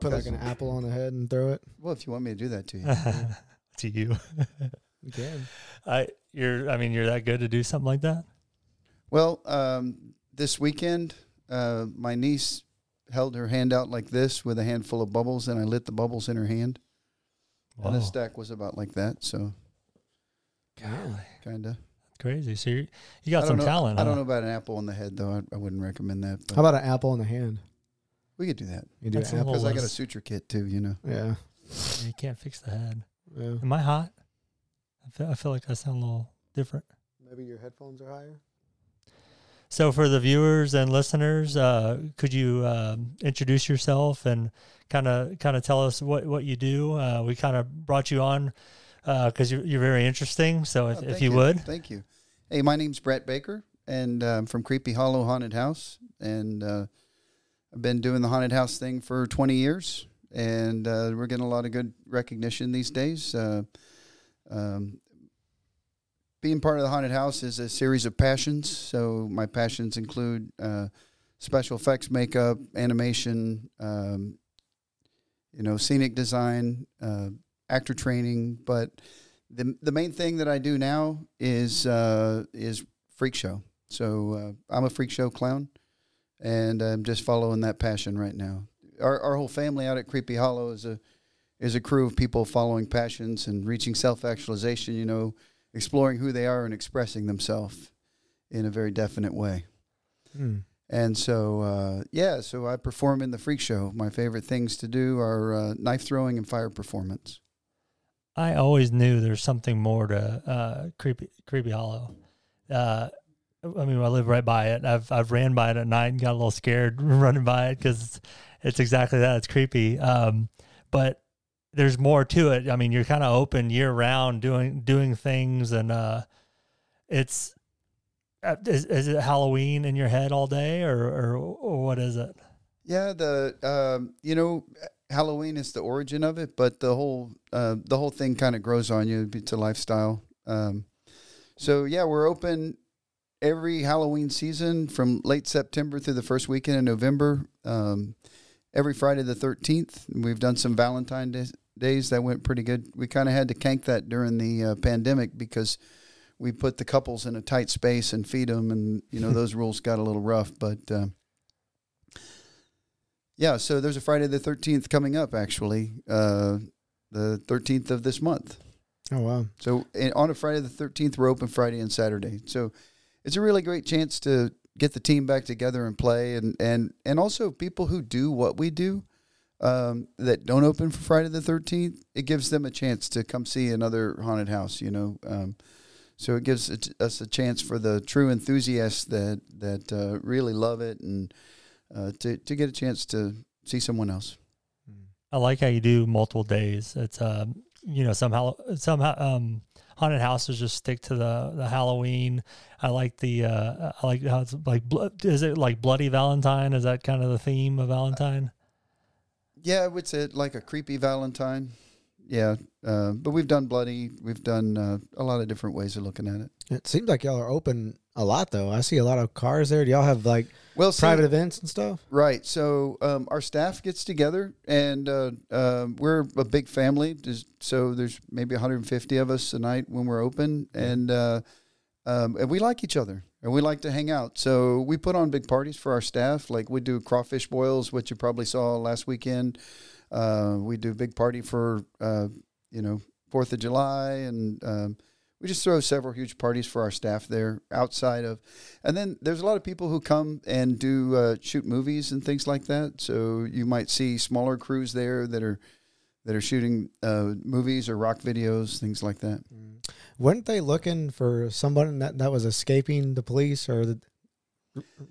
put like an apple on the head and throw it. Well, if you want me to do that to you, to you. You can. I you're I mean you're that good to do something like that? well, um, this weekend, uh, my niece held her hand out like this with a handful of bubbles, and I lit the bubbles in her hand. And the stack was about like that, so Golly, kind of. crazy. So you you got some know, talent. I don't know about an apple on the head though. I, I wouldn't recommend that. But How about an apple in the hand? We could do that You do That's a apple. because I got a suture kit too. You know. Yeah. You can't fix the head. Yeah. Am I hot? I feel, I feel like I sound a little different. Maybe your headphones are higher. So for the viewers and listeners, uh, could you um, introduce yourself and kind of kind of tell us what, what you do? Uh, we kind of brought you on because you're, you're very interesting. So if, Oh, if thank you, would, Thank you. Hey, my name's Brett Baker, and uh, I'm from Creepy Hollow Haunted House, and uh, I've been doing the haunted house thing for 20 years, and uh, we're getting a lot of good recognition these days. Uh, um, being part of the haunted house is a series of passions. So my passions include uh, special effects, makeup, animation, um, you know, scenic design, uh, actor training, but the the main thing that I do now is uh, is freak show. So uh, I'm a freak show clown, and I'm just following that passion right now. Our our whole family out at Creepy Hollow is a is a crew of people following passions and reaching self actualization. You know, exploring who they are and expressing themselves in a very definite way. Hmm. And so, uh, yeah, so I perform in the freak show. My favorite things to do are uh, knife throwing and fire performance. I always knew there's something more to uh, creepy creepy hollow. I mean, I live right by it. I've I've ran by it at night and got a little scared running by it because it's, it's exactly that. It's creepy. Um, but there's more to it. I mean, you're kind of open year round doing doing things, and uh, it's uh, is, is it Halloween in your head all day, or or, or what is it? Yeah, the um, you know Halloween is the origin of it, but the whole uh, the whole thing kind of grows on you. It's a lifestyle. Um, so yeah, we're open every Halloween season from late September through the first weekend in November. Um, every Friday the thirteenth. We've done some Valentine days, days that went pretty good. We kind of had to kank that during the uh, pandemic because we put the couples in a tight space and feed them, and you know those rules got a little rough, but. Uh, yeah, so there's a Friday the 13th coming up, actually, uh, the 13th of this month. Oh wow. So on a Friday the 13th, we're open Friday and Saturday. So it's a really great chance to get the team back together and play, and and and also people who do what we do um, that don't open for Friday the 13th. It gives them a chance to come see another haunted house. You know. Um, so it gives us a chance for the true enthusiasts that that uh, really love it and uh, to to get a chance to see someone else. I like how you do multiple days. It's um, you know, somehow somehow um haunted houses just stick to the the Halloween. I like the uh I like how it's like blo- is it like Bloody Valentine? Is that kind of the theme of Valentine? Yeah, I would say like a creepy Valentine. Yeah, uh, but we've done bloody. We've done uh, a lot of different ways of looking at it. It seems like y'all are open a lot though. I see a lot of cars there. Do y'all have like Well, see, private events and stuff? Right. So um, our staff gets together, and uh, uh, we're a big family. So there's maybe 150 of us a night when we're open, and uh, um, and we like each other, and we like to hang out. So we put on big parties for our staff. Like we do crawfish boils, which you probably saw last weekend. Uh, we do a big party for uh, you know Fourth of July, and um, we just throw several huge parties for our staff there outside of and then there's a lot of people who come and do uh, shoot movies and things like that. So you might see smaller crews there that are that are shooting uh, movies or rock videos things like that. Weren't they looking for someone that, that was escaping the police or the,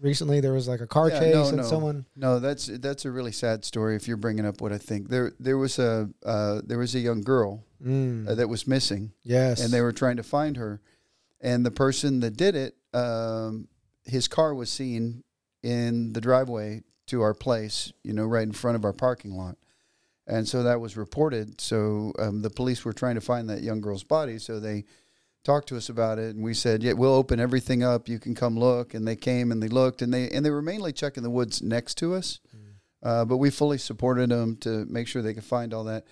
recently there was like a car Yeah, chase no, and no. someone no that's that's a really sad story if you're bringing up what i think. There there was a uh, there was a young girl mm, uh, that was missing. Yes. And they were trying to find her. And the person that did it um, his car was seen in the driveway to our place you know right in front of our parking lot. And so that was reported. So um, the police were trying to find that young girl's body. So they talked to us about it and we said yeah we'll open everything up you can come look and they came and they looked and they and they were mainly checking the woods next to us Uh, but we fully supported them to make sure they could find all that.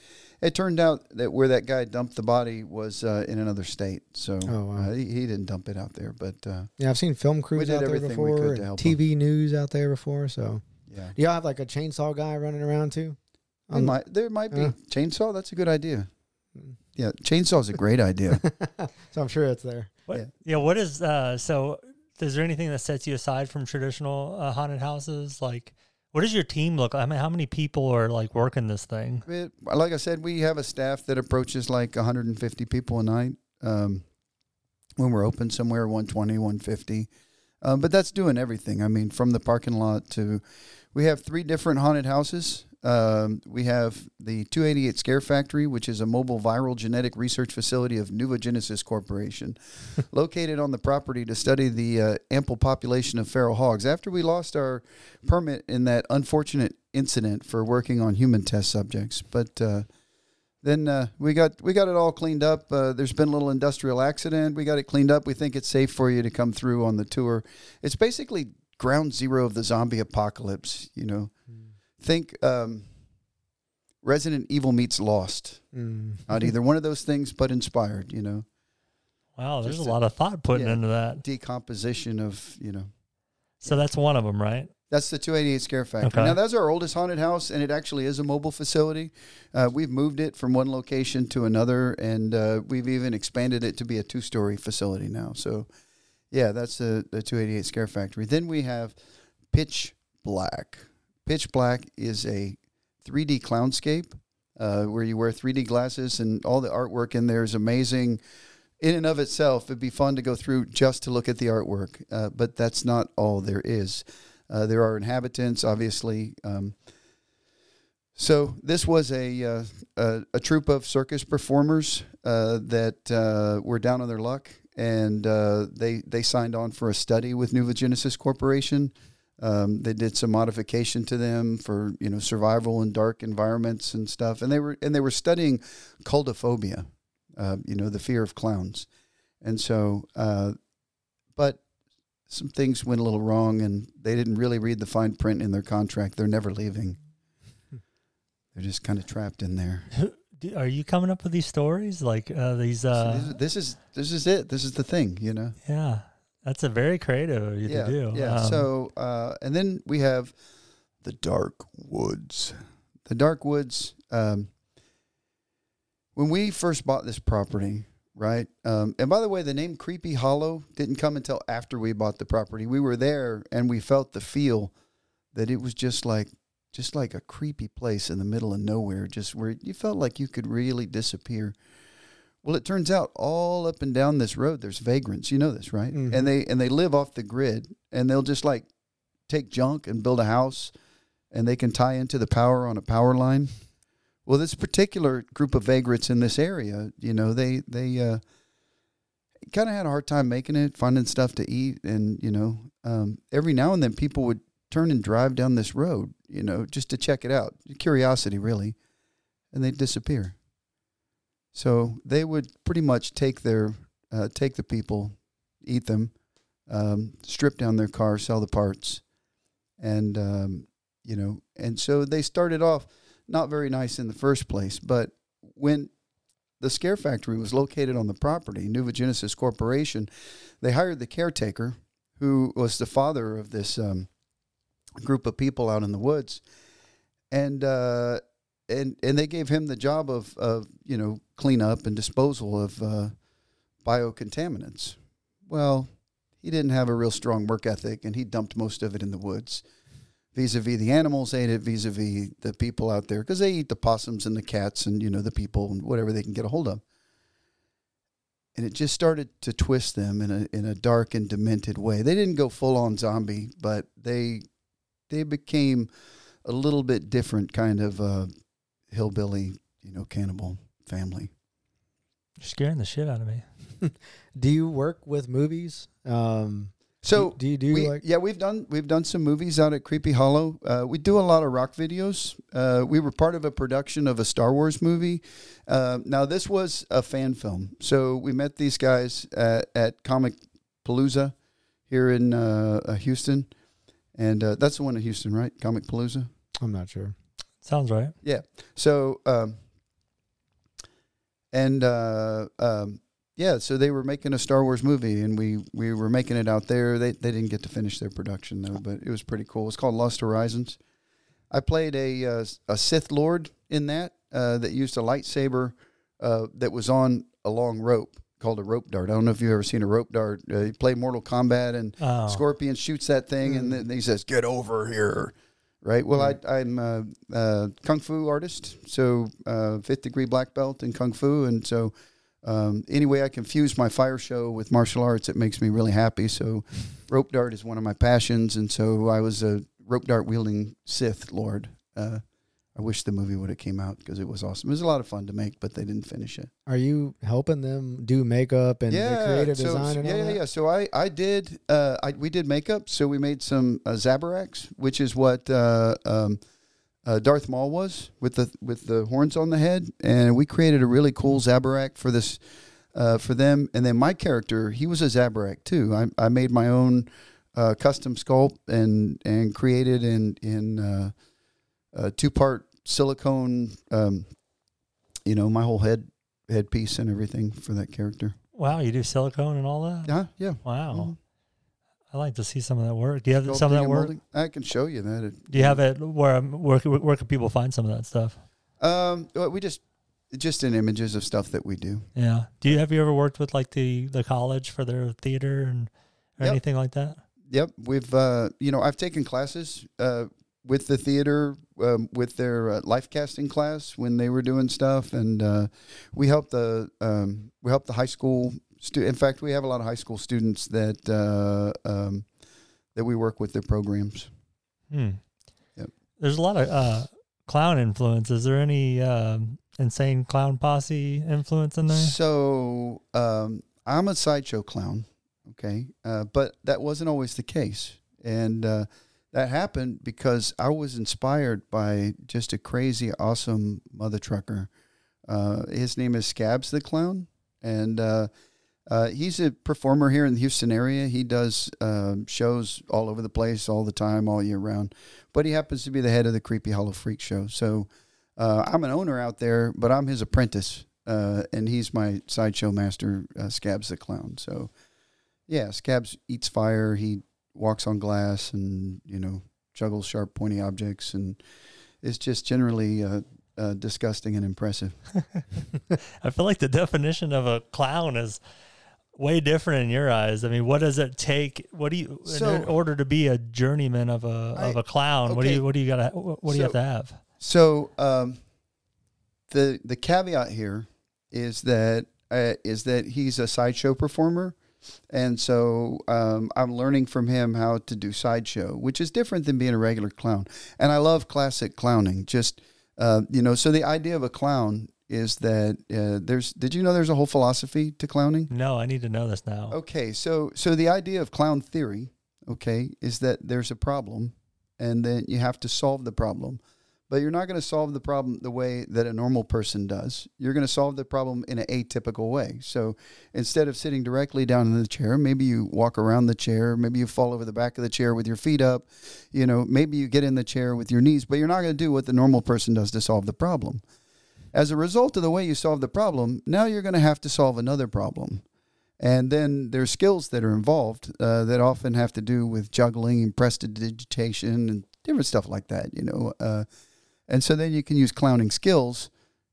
It turned out that where that guy dumped the body was uh, in another state, so Oh, wow. uh, he, he didn't dump it out there. But uh, Yeah, I've seen film crews out there everything we before, could to help TV news out there before. So, yeah, do y'all have like a chainsaw guy running around too? there Um, might, there might be uh. chainsaw. That's a good idea. Yeah, chainsaw's a great idea. so I'm sure it's there. What, Yeah. yeah. What is uh? So, is there anything that sets you aside from traditional uh, haunted houses? Like, what does your team look? like? I mean, how many people are like working this thing? It, like I said, we have a staff that approaches like 150 people a night. Um, when we're open somewhere, 120, 150. Um, but that's doing everything. I mean, from the parking lot to, we have three different haunted houses. Um, we have the 288 Scare Factory, which is a mobile viral genetic research facility of Nuvogenesis Corporation, located on the property to study the uh, ample population of feral hogs. After we lost our permit in that unfortunate incident for working on human test subjects, but uh, then uh, we got we got it all cleaned up. Uh, there's been a little industrial accident. We got it cleaned up. We think it's safe for you to come through on the tour. It's basically ground zero of the zombie apocalypse. You know, think um, Resident Evil meets Lost. Mm. Not either one of those things, but inspired. You know, Wow, there's Just a a- lot of thought putting yeah. into that. decomposition of you know. So that's one of them, right? That's the 288 Scare Factory. Okay. Now, that's our oldest haunted house, and it actually is a mobile facility. Uh, we've moved it from one location to another, and uh, we've even expanded it to be a two story facility now. So, yeah, that's the, the 288 Scare Factory. Then we have Pitch Black. Pitch Black is a 3D clownscape uh, where you wear 3D glasses, and all the artwork in there is amazing. In and of itself, it'd be fun to go through just to look at the artwork, uh, but that's not all there is. Uh, there are inhabitants, obviously. Um, so this was a, uh, a a troupe of circus performers uh, that uh, were down on their luck, and uh, they they signed on for a study with Nuvogenesis Corporation. Um, they did some modification to them for you know survival in dark environments and stuff, and they were and they were studying coulrophobia, uh, you know the fear of clowns, and so uh, but some things went a little wrong and they didn't really read the fine print in their contract. They're never leaving. They're just kind of trapped in there. Are you coming up with these stories? Like uh, these? So Uh, this, this is this is it. This is the thing, you know. yeah, that's a very creative yeah, to do. yeah. Um, so uh, and then we have the dark woods. The dark woods. Um, when we first bought this property, right? Um, and by the way, the name Creepy Hollow didn't come until after we bought the property. We were there and we felt the feel that it was just like just like a creepy place in the middle of nowhere, just where you felt like you could really disappear. Well, it turns out all up and down this road there's vagrants. You know this, right? Mhm. And they and they live off the grid and they'll just like take junk and build a house and they can tie into the power on a power line. Well, this particular group of vagrants in this area, you know, they they uh, kind of had a hard time making it, finding stuff to eat, and you know, um, every now and then people would turn and drive down this road, you know, just to check it out, curiosity really, and they'd disappear. So they would pretty much take their uh, take the people, eat them, um, strip down their car, sell the parts, and um, you know, and so they started off not very nice in the first place. But when the scare factory was located on the property, Nuvogenesis Corporation, they hired the caretaker, who was the father of this um, group of people out in the woods, and uh, and and they gave him the job of of you know cleanup and disposal of uh, biocontaminants. Well, he didn't have a real strong work ethic, and he dumped most of it in the woods. Vis-a-vis the animals ate it vis-a-vis the people out there because they eat the possums and the cats and you know the people and whatever they can get a hold of. And it just started to twist them in a in a dark and demented way. They didn't go full on zombie but they they became a little bit different kind of uh, hillbilly you know cannibal family You're scaring the shit out of me. Do you work with movies? Um, so do you do we, like? yeah, we've done we've done some movies out at Creepy Hollow. Uh, we do a lot of rock videos. Uh, we were part of a production of a Star Wars movie. Uh, now this was a fan film, so we met these guys at, at Comic Palooza here in uh, uh, Houston, and uh, that's the one in Houston, right? Comicpalooza. I'm not sure. Sounds right. Yeah. So, um, and uh, um, yeah, so they were making a Star Wars movie, and we we were making it out there. They they didn't get to finish their production though, but it was pretty cool. It's called Lost Horizons. I played a uh, a Sith Lord in that uh, that used a lightsaber uh, that was on a long rope called a rope dart. I don't know if you've ever seen a rope dart. Uh, you play Mortal Kombat and Oh, Scorpion shoots that thing, and then he says, "Get over here." Right. Well, I, I'm a, a kung fu artist, so uh, fifth degree black belt in kung fu, and so um, any way I can fuse my fire show with martial arts, it makes me really happy. So, rope dart is one of my passions, and so I was a rope dart wielding Sith Lord. Uh, I wish the movie would have came out because it was awesome. It was a lot of fun to make, but they didn't finish it. Are you helping them do makeup and the creative so, design and yeah, all yeah, yeah. So I, I did, uh, I, we did makeup. So we made some uh, Zabaraks, which is what uh, um, uh, Darth Maul was with the with the horns on the head, and we created a really cool Zabarak for this uh, for them. And then my character, he was a Zabarak too. I, I made my own uh, custom sculpt and and created in in uh, a two part silicone. Um, you know, my whole head headpiece and everything for that character. wow, you do silicone and all that? Yeah, yeah. Wow. Mhm. I like to see some of that work. Do you have some of that work? molding. I can show you that. It- Do you have it where where where can people find some of that stuff? Um, well, we just just in images of stuff that we do. Yeah. Do you have you ever worked with like the the college for their theater and or Yep. anything like that? Yep, we've uh, you know I've taken classes uh, with the theater um, with their uh, life casting class when they were doing stuff, and uh, we helped the um, we helped the high school. Stu- in fact, we have a lot of high school students that uh, um, that we work with their programs. Hmm. Yep. There's a lot of uh, clown influence. Is there any um, insane clown posse influence in there? So um, I'm a sideshow clown, okay, uh, but that wasn't always the case, and uh, that happened because I was inspired by just a crazy, awesome mother trucker. Uh, his name is Scabs the Clown, and uh, uh, he's a performer here in the Houston area. He does um, shows all over the place, all the time, all year round. But he happens to be the head of the Creepy Hollow Freak Show. So uh, I'm an owner out there, but I'm his apprentice uh, and he's my sideshow master, uh, Scabs the clown. So, yeah, Scabs eats fire. He walks on glass, and you know, juggles sharp, pointy objects, and is just generally uh, uh, disgusting and impressive. I feel like the definition of a clown is way different in your eyes. I mean, what does it take? What do you So- in order to be a journeyman of a of a clown? What do you what do you got what do you have to have? So, um, the the caveat here is that uh, is that he's a sideshow performer. And so um, I'm learning from him how to do sideshow, which is different than being a regular clown. And I love classic clowning. Just uh, you know, so the idea of a clown is that uh, there's. Did you know there's a whole philosophy to clowning? No, I need to know this now. Okay, so so the idea of clown theory, okay, is that there's a problem, and then you have to solve the problem, but you're not going to solve the problem the way that a normal person does. You're going to solve the problem in an atypical way. So instead of sitting directly down in the chair, maybe you walk around the chair, maybe you fall over the back of the chair with your feet up, you know, maybe you get in the chair with your knees, but you're not going to do what the normal person does to solve the problem. As a result of the way you solve the problem, now you're going to have to solve another problem. And then there's skills that are involved uh, that often have to do with juggling and prestidigitation and different stuff like that, you know. Uh, and so then you can use clowning skills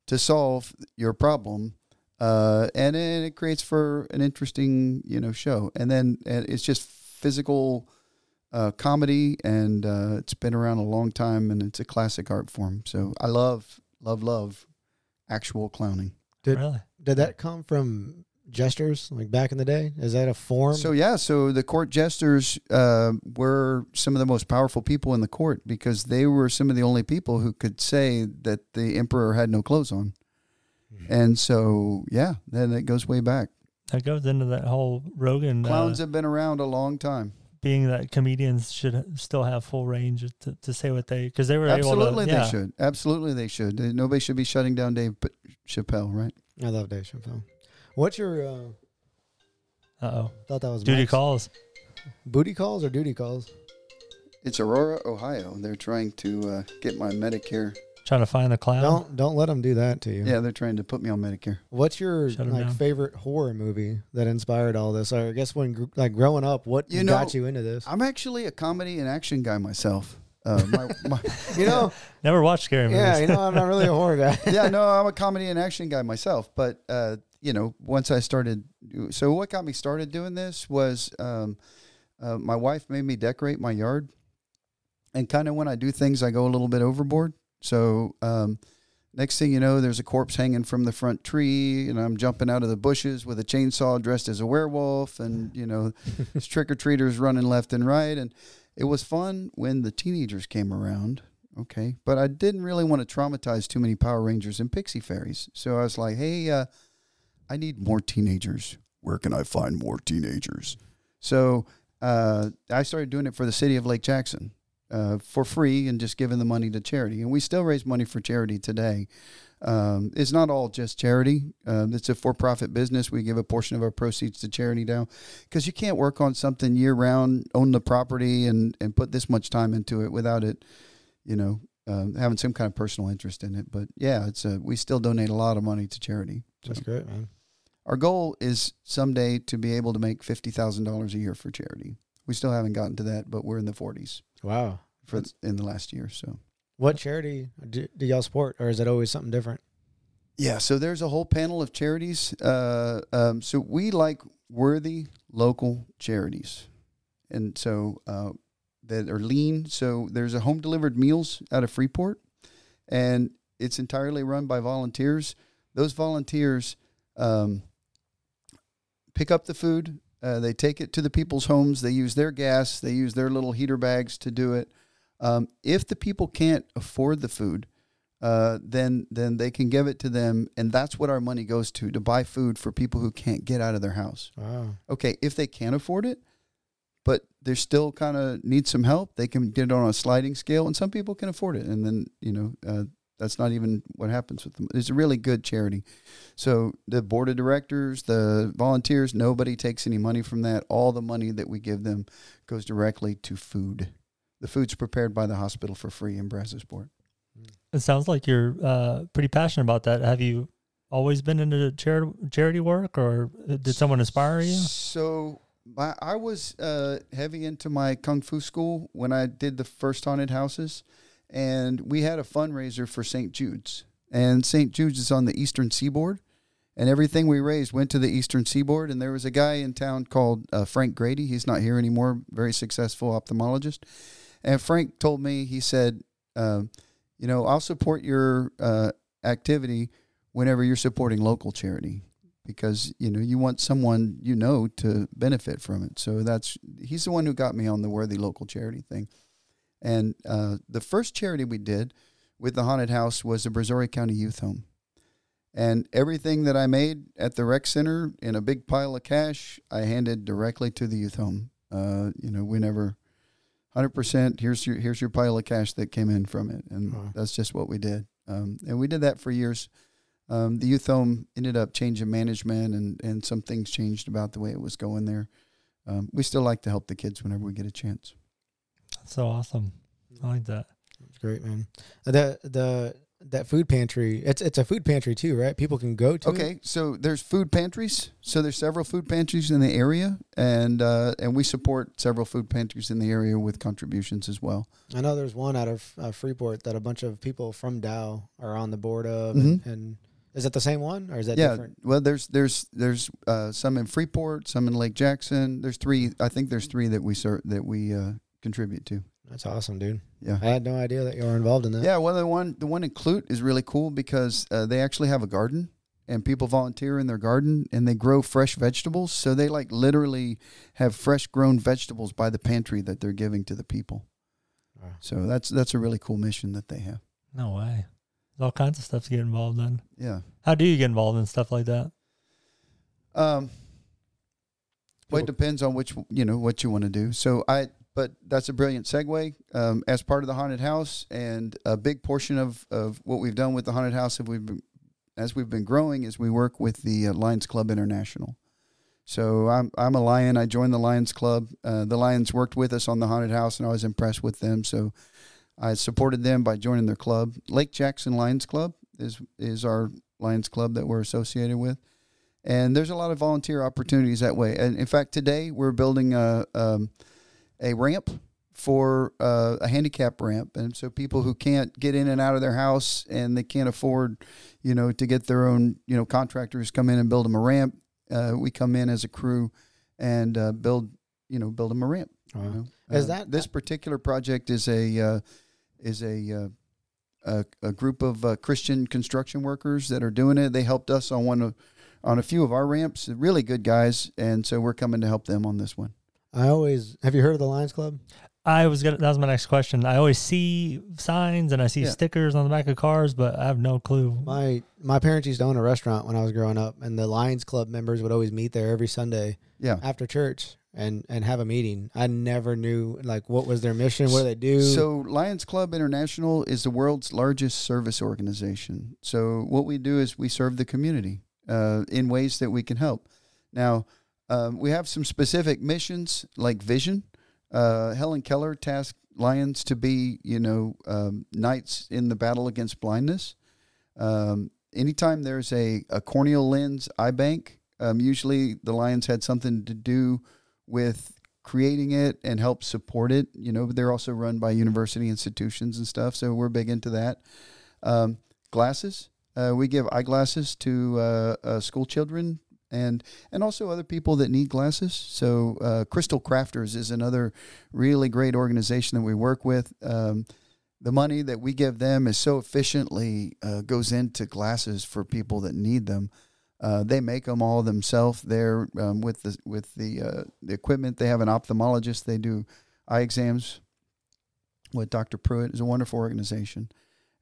to solve your problem. Uh, and then it creates for an interesting, you know, show. And then and it's just physical uh, comedy, and uh, it's been around a long time, and it's a classic art form. So I love, love, love actual clowning. Did really? did that come from jesters like back in the day? Is that a form? So yeah, so the court jesters uh, were some of the most powerful people in the court because they were some of the only people who could say that the emperor had no clothes on. And so yeah, then it goes way back. That goes into that whole Rogan uh, Clowns have been around a long time. being that comedians should still have full range to, to say what they because they were Absolutely, able to. Yeah. they should. Absolutely, they should. Uh, Nobody should be shutting down Dave Chappelle, right? I love Dave Chappelle. What's your? Uh, Uh oh. thought that was Duty Max. calls. Booty calls or duty calls? It's Aurora, Ohio. They're trying to uh, get my Medicare. Trying to find the clown. Don't don't let them do that to you. Yeah, they're trying to put me on Medicare. What's your Shut 'em like down. favorite horror movie that inspired all this? Or I guess when gr- like growing up, what You got know, you into this? I'm actually a comedy and action guy myself. Uh, my, my, You know, Never watched scary movies. yeah, you know, I'm not really a horror guy. yeah, no, I'm a comedy and action guy myself. But uh, you know, once I started, so what got me started doing this was um, uh, my wife made me decorate my yard, and kind of when I do things, I go a little bit overboard. So um, next thing you know, there's a corpse hanging from the front tree, and I'm jumping out of the bushes with a chainsaw, dressed as a werewolf, and you know, trick or treaters running left and right, and it was fun when the teenagers came around. Okay, but I didn't really want to traumatize too many Power Rangers and Pixie Fairies, so I was like, hey, uh, I need more teenagers. Where can I find more teenagers? So uh, I started doing it for the city of Lake Jackson uh, for free and just giving the money to charity. And we still raise money for charity today. Um, it's not all just charity. Uh, it's a for-profit business. We give a portion of our proceeds to charity now because you can't work on something year-round, own the property, and and put this much time into it without it, you know, um, having some kind of personal interest in it. But yeah, it's a, we still donate a lot of money to charity. So That's great, man. Our goal is someday to be able to make fifty thousand dollars a year for charity. We still haven't gotten to that, but we're in the forties Wow. for in the last year. So What charity do, do y'all support, or is it always something different? yeah, so there's a whole panel of charities. Uh, um, so we like worthy local charities, and so uh, that are lean. So there's a home delivered meals out of Freeport, and it's entirely run by volunteers. Those volunteers um, pick up the food. Uh, they take it to the people's homes. They use their gas. They use their little heater bags to do it. Um, if the people can't afford the food, uh, then then they can give it to them, and that's what our money goes to to buy food for people who can't get out of their house. Wow. Okay, if they can't afford it, but they still kind of need some help, they can get it on a sliding scale, and some people can afford it, and then you know uh, that's not even what happens with them. It's a really good charity. So the board of directors, the volunteers, nobody takes any money from that. All the money that we give them goes directly to food. The food's prepared by the hospital for free in Brazosport. It sounds like you're uh, pretty passionate about that. Have you always been into charity charity work, or did someone inspire you? So my, I was uh, heavy into my kung fu school when I did the first haunted houses, and we had a fundraiser for St. Jude's, and St. Jude's is on the eastern seaboard, and everything we raised went to the eastern seaboard. And there was a guy in town called uh, Frank Grady. He's not here anymore. Very successful ophthalmologist, and Frank told me he said, um, you know, I'll support your uh, activity whenever you're supporting local charity because you know you want someone you know to benefit from it. So that's he's the one who got me on the worthy local charity thing. And uh, the first charity we did with the haunted house was the Brazoria County Youth Home. And everything that I made at the rec center in a big pile of cash, I handed directly to the youth home. Uh, you know, we never, hundred percent. Here's your here's your pile of cash that came in from it, and Wow. that's just what we did. Um, and we did that for years. Um, the youth home ended up changing management, and and some things changed about the way it was going there. Um, we still like to help the kids whenever we get a chance. So awesome. I like that. That's great, man. The the that food pantry. It's it's a food pantry too, right? People can go to. it? Okay, so there's food pantries. So there's several food pantries in the area, and uh, and we support several food pantries in the area with contributions as well. I know there's one out of uh, Freeport that a bunch of people from Dow are on the board of, and, Mhm. and is it the same one or is that yeah, different? well, there's there's there's uh, some in Freeport, some in Lake Jackson. There's three. I think there's three that we ser- that we uh, contribute to. That's awesome, dude. Yeah. I had no idea that you were involved in that. Yeah, well, the one the one in Clute is really cool because uh, they actually have a garden, and people volunteer in their garden, and they grow fresh vegetables. So they like literally have fresh grown vegetables by the pantry that they're giving to the people. Wow. So that's that's a really cool mission that they have. No way. There's all kinds of stuff to get involved in. Yeah. How do you get involved in stuff like that? Um. Well, it depends on which you know what you want to do. So I, but that's a brilliant segue. Um, as part of the haunted house, and a big portion of of what we've done with the haunted house, if we've been, as we've been growing, is we work with the uh, Lions Club International. So I'm I'm a Lion. I joined the Lions Club. Uh, the Lions worked with us on the haunted house, and I was impressed with them. So I supported them by joining their club. Lake Jackson Lions Club is is our Lions Club that we're associated with, and there's a lot of volunteer opportunities that way. And in fact, today we're building a um, a ramp for uh, a handicap ramp, and so people who can't get in and out of their house and they can't afford, you know, to get their own, you know, contractors come in and build them a ramp. Uh, we come in as a crew and uh, build, you know, build them a ramp. You know? Is Uh, that- this particular project is a uh, is a, uh, a a group of uh, Christian construction workers that are doing it. They helped us on one of on a few of our ramps. Really good guys, and so we're coming to help them on this one. I always have you heard of the Lions Club? I was gonna. That was my next question. I always see signs and I see Yeah. stickers on the back of cars, but I have no clue. My my parents used to own a restaurant when I was growing up, and the Lions Club members would always meet there every Sunday Yeah. after church and and have a meeting. I never knew like what was their mission, what do they do. So Lions Club International is the world's largest service organization. So what we do is we serve the community uh, in ways that we can help. Now um, we have some specific missions like vision. Uh, Helen Keller tasked Lions to be, you know, um, knights in the battle against blindness. Um, anytime there's a, a corneal lens eye bank, um, usually the Lions had something to do with creating it and help support it. You know, they're also run by university institutions and stuff, so we're big into that. Um, glasses, uh, we give eyeglasses to uh, uh, school children and and also other people that need glasses. So uh, Crystal Crafters is another really great organization that we work with. Um, the money that we give them is so efficiently uh, goes into glasses for people that need them. Uh, they make them all themselves there um, with the with the uh, the equipment. They have an ophthalmologist. They do eye exams with Dr. Pruitt. It's a wonderful organization.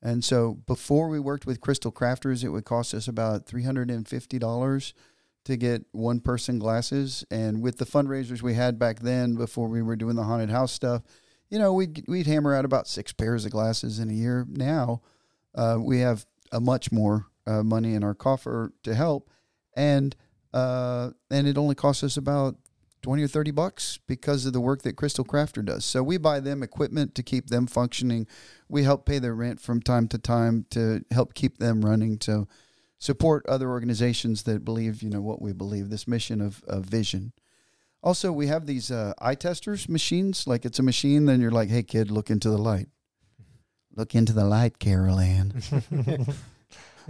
And so before we worked with Crystal Crafters, it would cost us about three hundred and fifty dollars to get one person glasses. And with the fundraisers we had back then, before we were doing the haunted house stuff, you know, we'd we'd hammer out about six pairs of glasses in a year. Now uh, we have a much more uh, money in our coffer to help, and uh, and it only costs us about twenty or thirty bucks because of the work that Crystal Crafter does. So we buy them equipment to keep them functioning. We help pay their rent from time to time to help keep them running. To support other organizations that believe, you know, what we believe, this mission of, of vision. Also, we have these uh, eye testers machines. Like it's a machine, then you're like, hey, kid, look into the light. Look into the light, Carol Anne.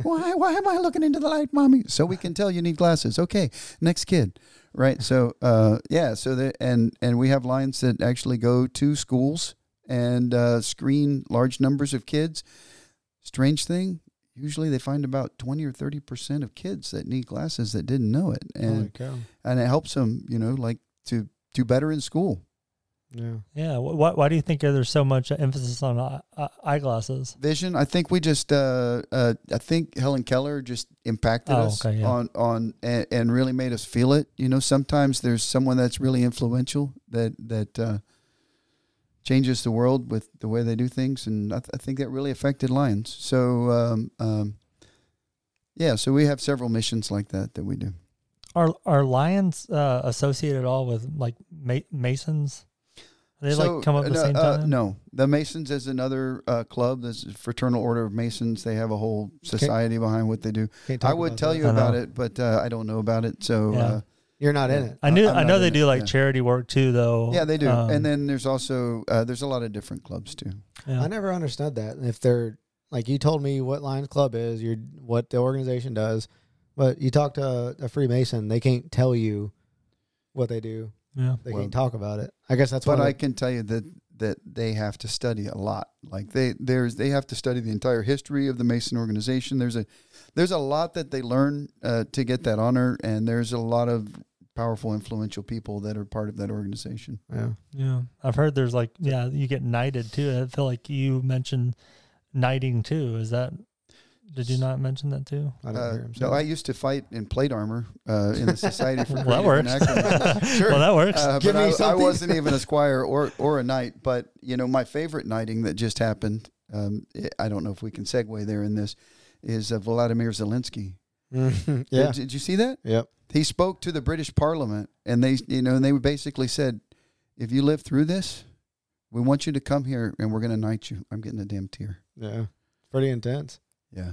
why, why am I looking into the light, mommy? So we can tell you need glasses. Okay, next kid. Right. So, uh, yeah. So, the, and, and we have Lions that actually go to schools and uh, screen large numbers of kids. Strange thing, usually they find about 20 or 30% of kids that need glasses that didn't know it. And, and it helps them, you know, like to do better in school. Yeah. Yeah. Why, why do you think there's so much emphasis on eye- eye- eyeglasses? Vision. I think we just, uh, uh, I think Helen Keller just impacted Oh, us okay, yeah. on, on, and, and really made us feel it. You know, sometimes there's someone that's really influential that, that, uh, changes the world with the way they do things. And I, th- I think that really affected Lions. So, um, um, yeah, so we have several missions like that that we do. Are are lions uh, associated at all with like ma- masons? They So, like come up at the no, same uh, time. no, the Masons is another uh, club. This is Fraternal Order of Masons. They have a whole society behind what they do. I would tell that. you about it, but uh, I don't know about it. So Yeah. You're not in it. I knew I'm I know they do it, like yeah. charity work too, though. yeah, they do. Um, and then there's also uh, there's a lot of different clubs too. yeah. I never understood that. If they're like you told me what Lions Club is, you're what the organization does, but you talk to a, a Freemason, they can't tell you what they do. yeah. They Well, can't talk about it. I guess that's but what I can tell you that that they have to study a lot. Like they there's they have to study the entire history of the Mason organization. There's a there's a lot that they learn uh, to get that honor, and there's a lot of powerful, influential people that are part of that organization. yeah. Yeah, I've heard there's like yeah, you get knighted too. I feel like you mentioned knighting too. Is that? Did you not mention that too? I didn't Uh, hear him say no. I used to fight in plate armor uh, in the Society for Well, that Creative works. Sure. Well, that works. Uh, Give but me I, I wasn't even a squire or or a knight. But you know, my favorite knighting that just happened. Um, I don't know if we can segue there in this. Is uh, Vladimir Zelensky. Mhm. Did- yeah. Did, you see that? Yep. He spoke to the British Parliament, and they, you know, and they basically said, "If you live through this, we want you to come here, and we're going to knight you." I'm getting a damn tear. Yeah. Pretty intense. Yeah.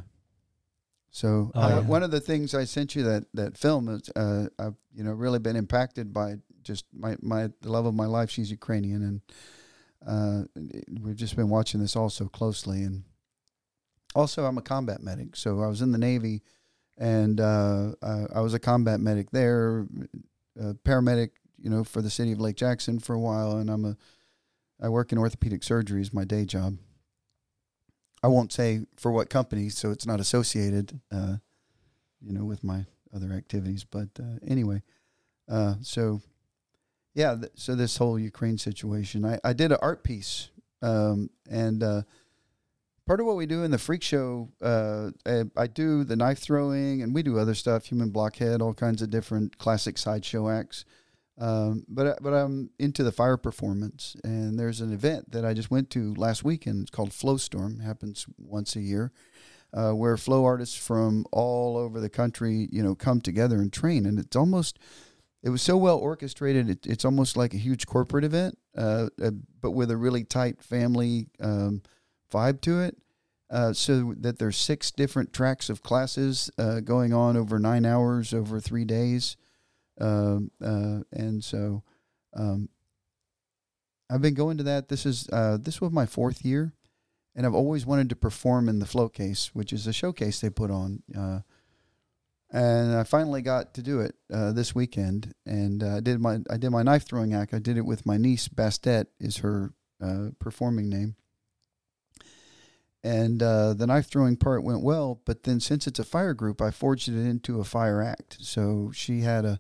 So Oh, uh, yeah. one of the things I sent you that that film is, uh, I've you know really been impacted by just my my the love of my life. She's Ukrainian, and uh, we've just been watching this all so closely. And also, I'm a combat medic, so I was in the Navy, and uh, uh, I was a combat medic there, paramedic, you know, for the city of Lake Jackson for a while, and I'm a I work in orthopedic surgery is my day job. I won't say for what company, so it's not associated, uh, you know, with my other activities. But uh, anyway, uh, so yeah, th- so this whole Ukraine situation, I, I did an art piece, um, and uh, part of what we do in the freak show, uh, I, I do the knife throwing, and we do other stuff, human blockhead, all kinds of different classic sideshow acts. Um, but I- but I'm into the fire performance, and there's an event that I just went to last weekend. It's called Flow Storm. happens once a year, uh, where flow artists from all over the country, you know, come together and train. And it's almost, it was so well orchestrated. It, it's almost like a huge corporate event, uh, uh, but with a really tight family um, vibe to it. Uh, so that there's six different tracks of classes uh, going on over nine hours over three days. Um, uh, and so um, I've been going to that. This is uh, this was my fourth year, and I've always wanted to perform in the Flow Case, which is a showcase they put on. Uh, and I finally got to do it uh, this weekend, and I did my I did my knife throwing act. I did it with my niece Bastet is her performing name, and uh, the knife throwing part went well. But then since it's a fire group, I forged it into a fire act. So she had a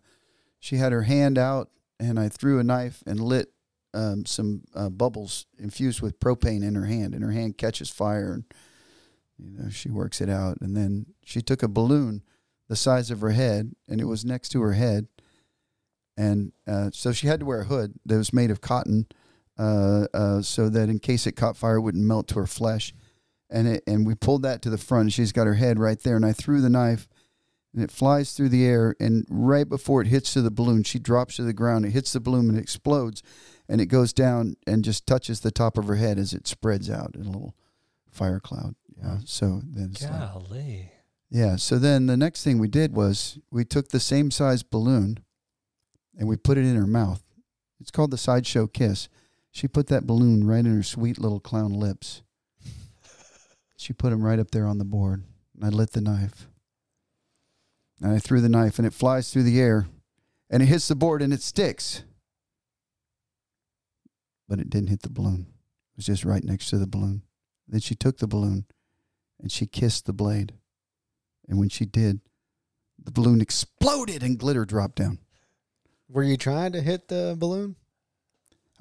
she had her hand out, and I threw a knife and lit um, some uh, bubbles infused with propane in her hand, and her hand catches fire, and you know she works it out. And then she took a balloon the size of her head, and it was next to her head, and uh, so she had to wear a hood that was made of cotton, uh, uh, so that in case it caught fire, it wouldn't melt to her flesh. And it, and we pulled that to the front. And she's got her head right there, and I threw the knife and it flies through the air and right before it hits to the balloon she drops to the ground. It hits the balloon and it explodes and it goes down and just touches the top of her head as it spreads out in a little fire cloud. Yeah so then it's like, Golly. yeah so then the next thing we did was we took the same size balloon and we put it in her mouth. It's called the sideshow kiss. She put that balloon right in her sweet little clown lips she put him right up there on the board and i lit the knife and I threw the knife and it flies through the air and it hits the board and it sticks. But it didn't hit the balloon. It was just right next to the balloon. Then she took the balloon and she kissed the blade. And when she did, the balloon exploded and glitter dropped down. Were you trying to hit the balloon?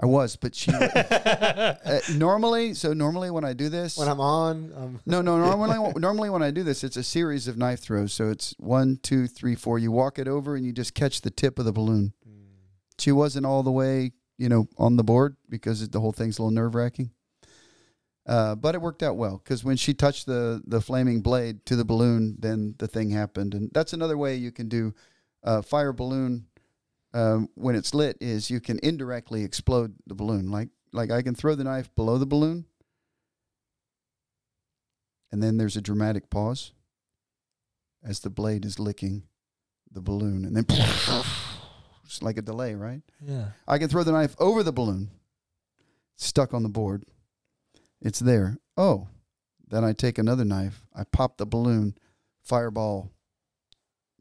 I was, but she uh, normally. So normally when I do this, When I'm on, um, No, no. Normally, normally when I do this, it's a series of knife throws. So it's one, two, three, four. You walk it over and you just catch the tip of the balloon. She wasn't all the way, you know, on the board because it, the whole thing's a little nerve wracking. Uh, but it worked out well because when she touched the the flaming blade to the balloon, then the thing happened, and that's another way you can do uh, fire balloon um, when it's lit. Is you can indirectly explode the balloon, like like I can throw the knife below the balloon, and then there's a dramatic pause as the blade is licking the balloon, and then it's like a delay, right? yeah. I can throw the knife over the balloon, stuck on the board. It's there. Oh, then I take another knife, I pop the balloon, fireball.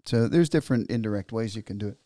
So there's different indirect ways you can do it.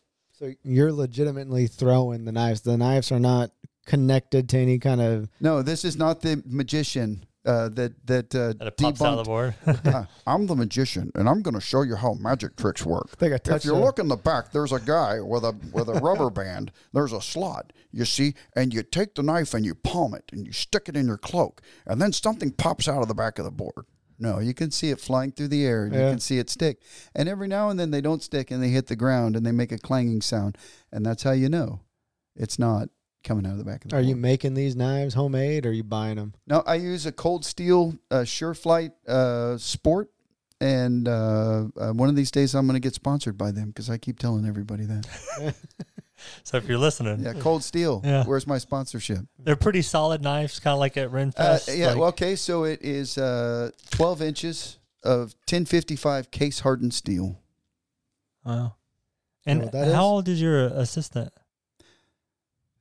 So you're legitimately throwing the knives. The knives are not connected to any kind of. No, this is not the magician uh, that that uh, That it pops out of the board. Uh, I'm the magician, and I'm going to show you how magic tricks work. I think I If you the- look in the back, there's a guy with a with a rubber band. There's a slot, you see, and you take the knife and you palm it and you stick it in your cloak, and then something pops out of the back of the board. No, you can see it flying through the air. and You can see it stick, and every now and then they don't stick and they hit the ground and they make a clanging sound, and that's how you know it's not coming out of the back of the Are board. you making these knives homemade or are you buying them? No, I use a cold steel uh, SureFlight uh, Sport, and uh, uh, one of these days I'm going to get sponsored by them because I keep telling everybody that. So if you're listening, Yeah, Cold Steel. Yeah. Where's my sponsorship? they're pretty solid knives, kind of like at Uh, Renfest. yeah. like- well, okay. So it is uh, 12 inches of 1055 case hardened steel. Wow. And know how is? old is your assistant?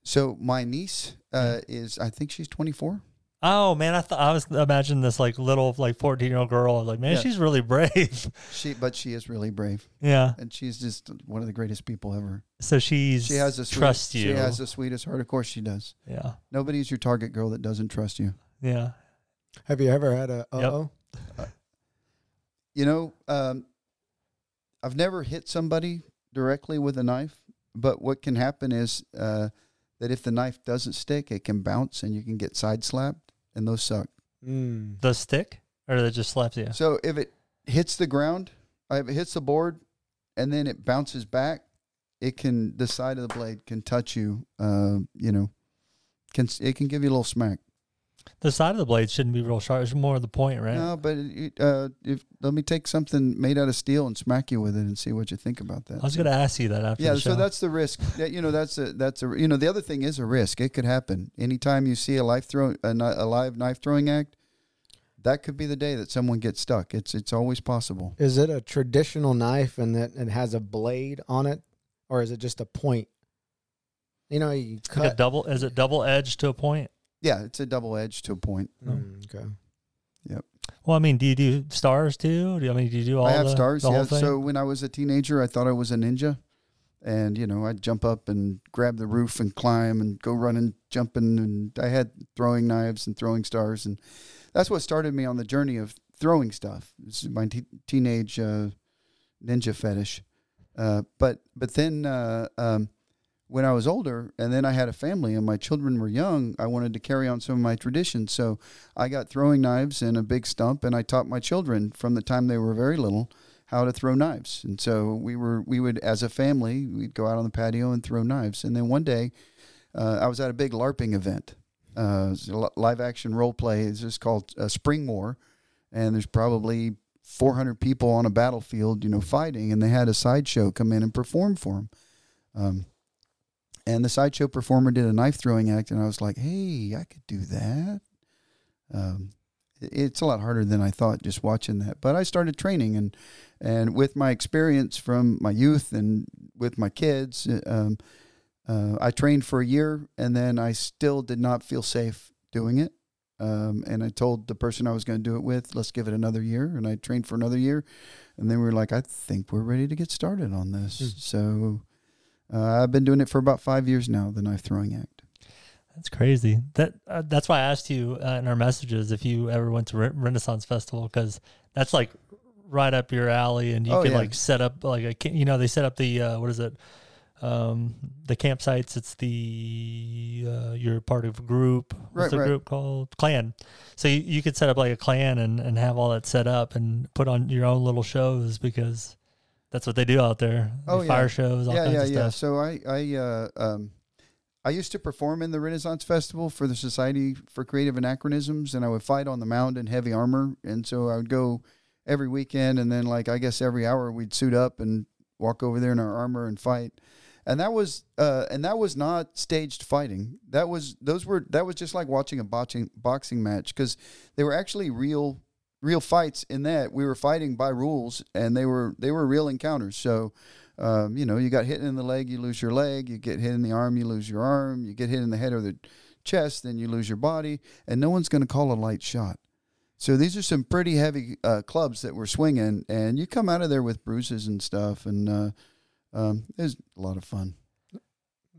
So my niece uh, is, I think she's 24. Oh man, I thought I was imagining this like little like fourteen year old girl. Like, man, Yeah. she's really brave. She, but she is really brave, yeah. and she's just one of the greatest people ever. So she's She has the trust you. She has the sweetest heart. Of course, she does. yeah. Nobody's your target girl that doesn't trust you. Yeah. Have you ever had a uh Yep. oh? You know, um, I've never hit somebody directly with a knife, but what can happen is uh, that if the knife doesn't stick, it can bounce and you can get side slapped, and those suck. Mm. The stick, or they just slaps you. So if it hits the ground, uh, if it hits the board, and then it bounces back, it can the side of the blade can touch you. Uh, you know, can it can give you a little smack. The side of the blade shouldn't be real sharp. It's more of the point, right? No, but it, uh, if let me take something made out of steel and smack you with it and see what you think about that. I was going to ask you that after Yeah, the show. so that's the risk. That, you know, that's a that's a you know the other thing is a risk. It could happen anytime you see a life throw a, a live knife throwing act. That could be the day that someone gets stuck. It's it's always possible. Is it a traditional knife and that it has a blade on it, or is it just a point? You know, you It's like a cut. double. Is it double edged to a point? Yeah, it's a double edge to a point. Mm, okay. Yep. Well, I mean, do you do stars too? Do you, I mean, do you do all I have the, stars. the Yeah. thing? So when I was a teenager, I thought I was a ninja, and you know, I'd jump up and grab the roof and climb and go running, jumping, and I had throwing knives and throwing stars, and that's what started me on the journey of throwing stuff. This is my te- teenage uh, ninja fetish. Uh, but but then uh, um, when I was older, and then I had a family, and my children were young, I wanted to carry on some of my traditions. So I got throwing knives and a big stump, and I taught my children from the time they were very little how to throw knives. And so we were we would as a family we'd go out on the patio and throw knives. And then one day, uh, I was at a big LARPing event, uh, live action role play. It's just called uh, Spring War, and there's probably 400 people on a battlefield, you know, fighting, and they had a sideshow come in and perform for them. Um, and the sideshow performer did a knife throwing act, and I was like, "Hey, I could do that." Um, it's a lot harder than I thought just watching that, but I started training, and and with my experience from my youth and with my kids, uh, um, uh, I trained for a year, and then I still did not feel safe doing it. Um, and I told the person I was going to do it with, let's give it another year. And I trained for another year. And then we were like, I think we're ready to get started on this. Hmm. So uh, I've been doing it for about five years now, the knife throwing act. That's crazy. That uh, that's why I asked you uh, in our messages if you ever went to Re- Renaissance Festival because that's like right up your alley, and you Oh, could yeah. like set up like a you know they set up the uh, what is it um, the campsites. It's the uh, you're part of a group. What's Right, the right. group called? Clan. So you, you could set up like a clan and and have all that set up and put on your own little shows because that's what they do out there. Oh, The yeah. fire shows, all yeah, kinds yeah, of yeah. stuff. So I, I, uh, um, I used to perform in the Renaissance Festival for the Society for Creative Anachronisms, and I would fight on the mound in heavy armor. And so I would go every weekend, and then like I guess every hour we'd suit up and walk over there in our armor and fight. And that was, uh, and that was not staged fighting. That was those were that was just like watching a boxing boxing match because they were actually real real fights in that we were fighting by rules and they were they were real encounters. So um, you know, you got hit in the leg, you lose your leg. You get hit in the arm, you lose your arm. You get hit in the head or the chest, then you lose your body. And no one's going to call a light shot. So these are some pretty heavy uh, clubs that we're swinging, and you come out of there with bruises and stuff. And uh, um, it was a lot of fun.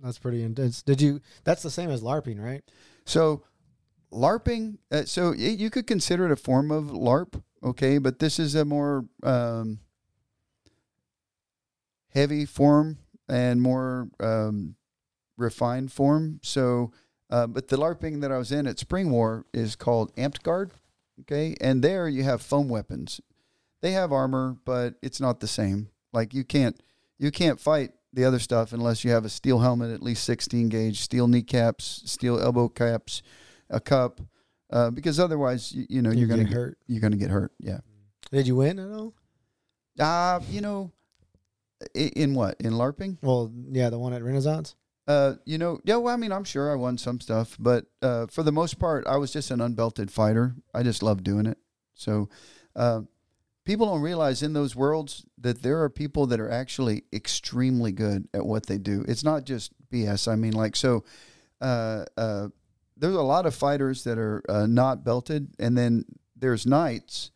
That's pretty intense. Did you? That's the same as LARPing, right? So, LARPing. Uh, so y you could consider it a form of LARP, okay? But this is a more um, heavy form and more um, refined form. So, uh, but the LARPing that I was in at Spring War is called Amtgard, okay? And there you have foam weapons. They have armor, but it's not the same. Like you can't you can't fight the other stuff unless you have a steel helmet, at least 16 gauge, steel kneecaps, steel elbow caps, a cup, uh, because otherwise, you, you know, you're going to hurt. You're going to get hurt. Yeah. Did you win at all? Uh, you know, in, in what? In LARPing? Well, yeah, the one at Renaissance. Uh, you know, yeah. Well, I mean, I'm sure I won some stuff, but uh, for the most part, I was just an unbelted fighter. I just love doing it. So, uh, people don't realize in those worlds that there are people that are actually extremely good at what they do. It's not just BS. I mean, like, so, uh, uh, there's a lot of fighters that are uh, not belted, and then there's knights,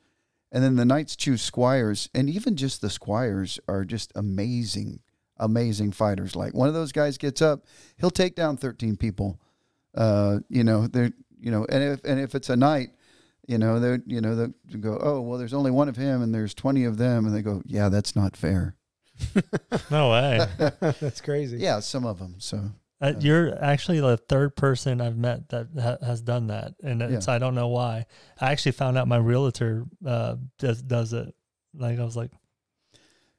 and then the knights choose squires, and even just the squires are just amazing amazing fighters. Like one of those guys gets up, he'll take down 13 people. Uh, you know, they're, you know, and if, and if it's a knight, you know, they you know, they go, oh, well, there's only one of him and there's 20 of them. And they go, yeah, that's not fair. No way. That's crazy. Yeah, some of them. So, Uh, you're actually the third person I've met that ha- has done that, and it's I don't know why. I actually found out my realtor uh, does does it. Like I was like,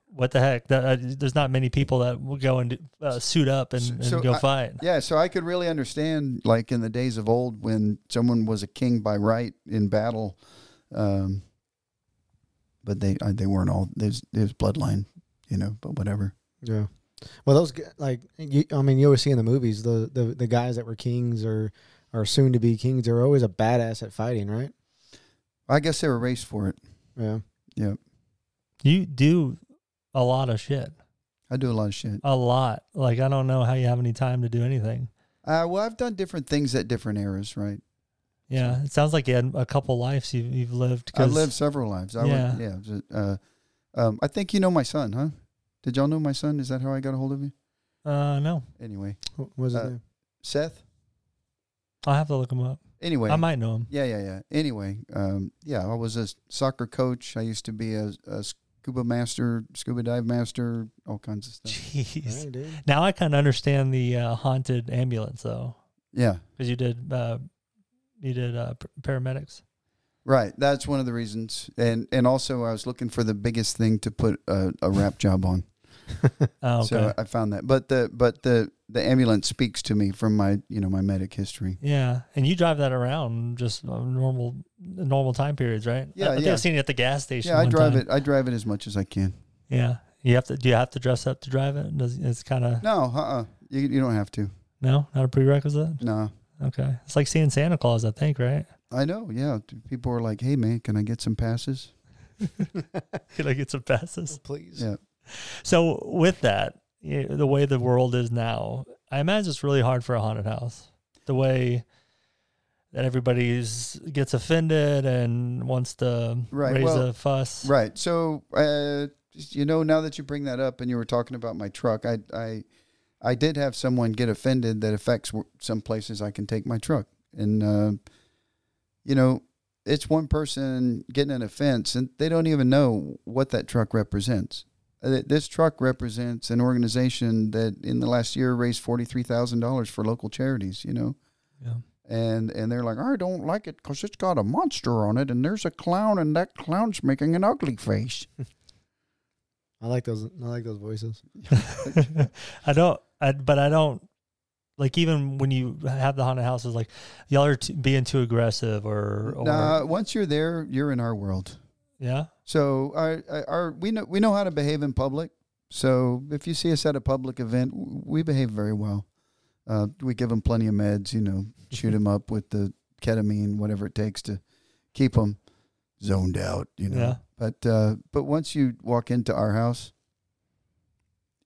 what the heck? That, uh, there's not many people that will go and uh, suit up and, and So go I- fight. yeah, so I could really understand, like in the days of old when someone was a king by right in battle. Um, but they uh, they weren't all, there's, there's bloodline, you know, but whatever. Yeah. Well, those g- like you, I mean, you always see in the movies the, the the guys that were kings or are soon to be kings. They're always a badass at fighting, right? I guess they were raised for it. Yeah. Yeah. You do a lot of shit, I do a lot of shit. a lot. Like I don't know how you have any time to do anything. Uh, well, I've done different things at different eras, right? Yeah, it sounds like you had a couple lives you've, you've lived. I 'cause- lived several lives. I Yeah. Would, yeah. Uh, um, I think you know my son, huh? Did y'all know my son? Is that how I got a hold of you? Uh, no, Anyway, What was his Uh, name? Seth. I'll have to look him up. Anyway, I might know him. yeah, yeah, yeah. Anyway, um, yeah, I was a soccer coach. I used to be a, a scuba master, scuba dive master, all kinds of stuff. Jeez. Dang. Now I kind of understand the uh, haunted ambulance though, Yeah, because you did uh, you did uh, paramedics. Right. That's one of the reasons. And and also, I was looking for the biggest thing to put a, a wrap job on. Oh, okay. So I found that. But the but the the ambulance speaks to me from my you know my medic history. yeah, and you drive that around just normal normal time periods, right? Yeah, I, I think yeah. I've seen it at the gas station. Yeah, I drive time. it. I drive it as much as I can. Yeah, you have to. Do you have to dress up to drive it? Does it's kind of No, uh, uh you you don't have to. no, not a prerequisite. No, Okay, it's like seeing Santa Claus, I think, right? I know. Yeah, people are like, "Hey, man, can I get some passes?" Can I get some passes? Please. Yeah. So with that, you the way the world is now, I imagine it's really hard for a haunted house. The way that everybody's gets offended and wants to Right, raise well, a fuss. Right. So, uh, you know, now that you bring that up, and you were talking about my truck, I I I did have someone get offended that affects some places I can take my truck, and uh, you know, it's one person getting an offense, and they don't even know what that truck represents. Uh, This truck represents an organization that in the last year raised forty three thousand dollars for local charities. You know, Yeah. and and they're like, I don't like it because it's got a monster on it, and there's a clown, and that clown's making an ugly face. I like those. I like those voices. I don't, I, but I don't like even when you have the haunted houses, like y'all are t- being too aggressive or, or Nah, once you're there, you're in our world. yeah. So our, our we know we know how to behave in public. So if you see us at a public event, we behave very well. Uh, we give them plenty of meds, you know, shoot them up with the ketamine, whatever it takes to keep them zoned out, you know. Yeah. But uh, but once you walk into our house,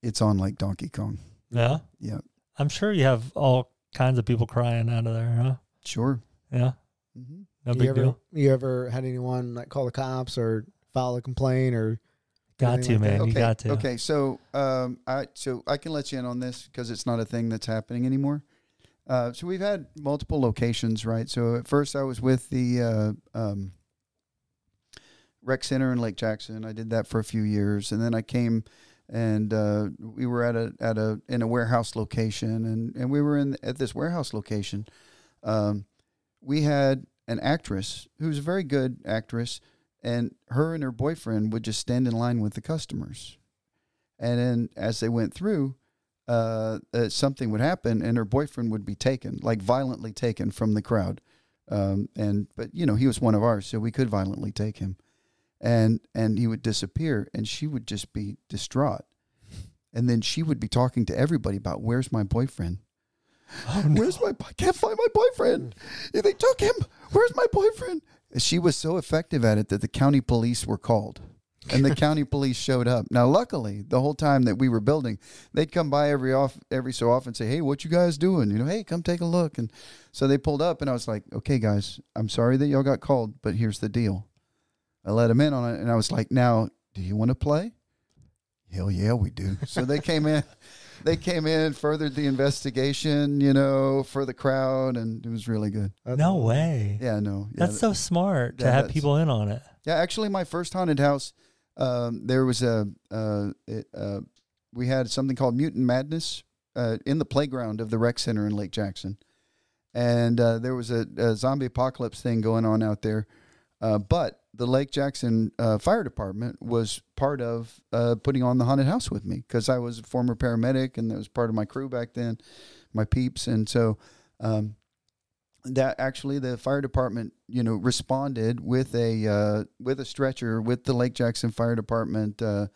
it's on like Donkey Kong. Yeah. Yeah, I'm sure you have all kinds of people crying out of there, huh? sure. Yeah. hmm No you big ever deal. you ever had anyone like call the cops or file a complaint or Got to, like that? man. You okay, got to. Okay, so um, I so I can let you in on this because it's not a thing that's happening anymore. Uh, so we've had multiple locations, right? So at first I was with the uh, um, rec center in Lake Jackson. I did that for a few years, and then I came and uh, we were at a at a in a warehouse location, and and we were in at this warehouse location. Um, we had an actress who's a very good actress, and her and her boyfriend would just stand in line with the customers, and then as they went through. Uh, uh, something would happen, and her boyfriend would be taken, like violently taken from the crowd. Um, and but you know he was one of ours, so we could violently take him. And and he would disappear, and she would just be distraught, and then she would be talking to everybody about where's my boyfriend. Oh, no. Where's my? I can't find my boyfriend. They took him. Where's my boyfriend? She was so effective at it that the county police were called, and the county police showed up. Now, luckily, the whole time that we were building, they'd come by every off every so often and say, "Hey, what you guys doing? You know, hey, come take a look." And so they pulled up, and I was like, "Okay, guys, I'm sorry that y'all got called, but here's the deal." I let them in on it, and I was like, "Now, do you want to play?" Hell yeah, we do. So they came in they came in, furthered the investigation, you know, for the crowd, and it was really good. No way. Yeah, no, yeah, That's so smart to have people in on it. yeah. Actually, my first haunted house, um, there was a, uh, it, uh, we had something called Mutant Madness uh, in the playground of the rec center in Lake Jackson, and uh, there was a, a zombie apocalypse thing going on out there, uh, but the Lake Jackson uh, Fire Department was part of uh, putting on the haunted house with me because I was a former paramedic and that was part of my crew back then, my peeps, and so um, that actually the fire department, you know, responded with a uh, with a stretcher with the Lake Jackson Fire Department uh,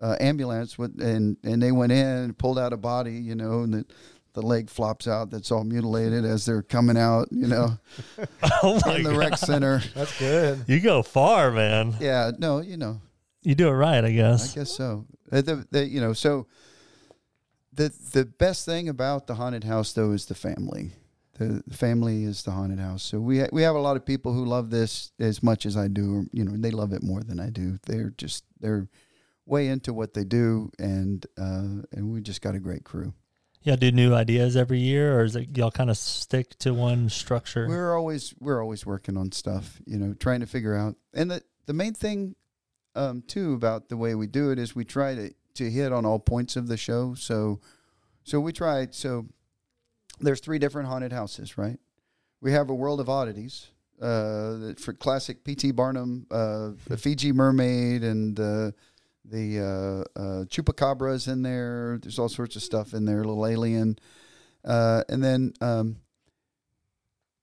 uh, ambulance, with and and they went in and pulled out a body, you know, and the the leg flops out that's all mutilated as they're coming out, you know, Oh my in the god. rec center. That's good. You go far, man. Yeah, no, you know, You do it right, I guess. I guess. guess so. Uh, The, the, you know, so the the best thing about the haunted house though is the family. The, the family is the haunted house. So we ha- we have a lot of people who love this as much as I do. Or, you know, they love it more than I do. They're just they're way into what they do, and uh, and we just got a great crew. Y'all do new ideas every year, or is it y'all kind of stick to one structure? We're always we're always working on stuff, you know, trying to figure out. And the the main thing um, too about the way we do it is we try to to hit on all points of the show. So so we try so there's three different haunted houses, right? We have a world of oddities. Uh, for classic P.T. Barnum, uh, the Fiji mermaid, and uh, the uh, uh, chupacabras in there. There's all sorts of stuff in there, little alien. Uh, and then um,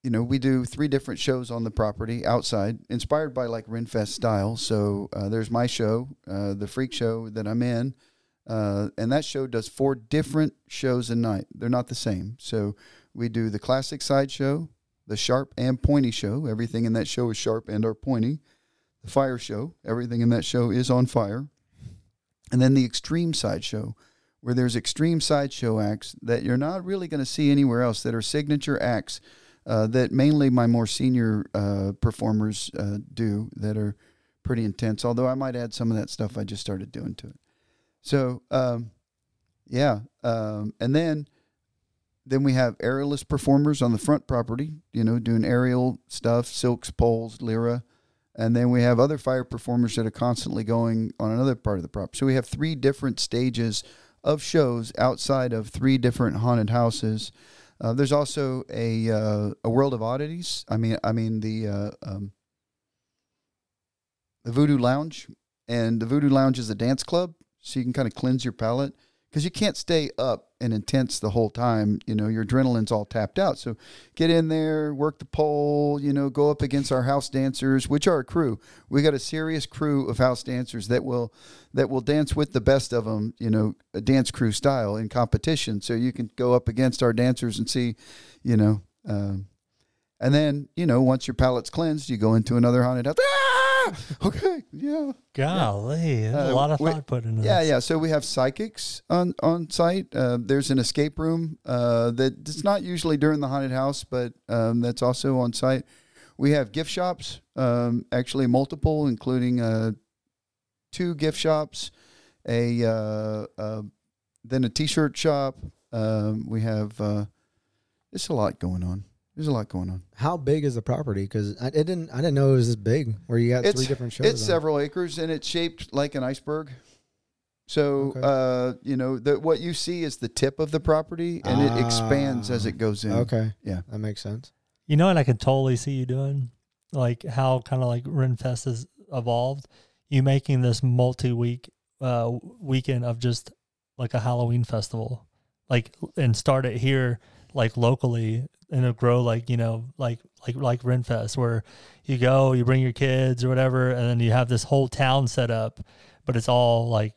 you know, we do three different shows on the property outside, inspired by like Renfest style. So uh, there's my show, uh, the Freak Show that I'm in, uh, and that show does four different shows a night. They're not the same. So we do the classic side show, the sharp and pointy show. Everything in that show is sharp and or pointy. The fire show, everything in that show is on fire, and then the extreme sideshow, where there's extreme sideshow acts that you're not really going to see anywhere else that are signature acts uh, that mainly my more senior uh, performers uh, do that are pretty intense. Although I might add some of that stuff I just started doing to it. So um, yeah, um, and then then we have aerialist performers on the front property. You know, doing aerial stuff, silks, poles, lyra. And then we have other fire performers that are constantly going on another part of the property. So we have three different stages of shows outside of three different haunted houses. Uh, there's also a uh, a world of oddities. I mean, I mean the uh, um, the Voodoo Lounge, and the Voodoo Lounge is a dance club, so you can kind of cleanse your palate because you can't stay up and intense the whole time. You know, your adrenaline's all tapped out. So get in there, work the pole. You know, go up against our house dancers, which are a crew. We got a serious crew of house dancers that will that will dance with the best of them. You know, a dance crew style in competition. So you can go up against our dancers and see, you know. Um, and then, you know, once your palate's cleansed, you go into another haunted house. Ah! Okay, yeah. Golly, a Uh, lot of we- thought put into Yeah, this. yeah. So we have psychics on on site. Uh, there's an escape room uh, that it's not usually during the haunted house, but um, that's also on site. We have gift shops, um, actually multiple, including uh, two gift shops, a uh, uh, then a T-shirt shop. Um, we have uh, it's a lot going on. There's a lot going on. How big is the property? Because I it didn't I didn't know it was this big. Where you got It's- three different shows. It's on. several acres and it's shaped like an iceberg. So, Okay. uh, you know, the, what you see is the tip of the property and it expands as Ah. it goes in. Okay. Yeah. that makes sense. You know what I can totally see you doing? Like how kind of like Renfest has evolved. You making this multi week uh, weekend of just like a Halloween festival, like and start it here like locally and it'll grow like you know like like like Renfest, where you go, you bring your kids or whatever, and then you have this whole town set up, but it's all like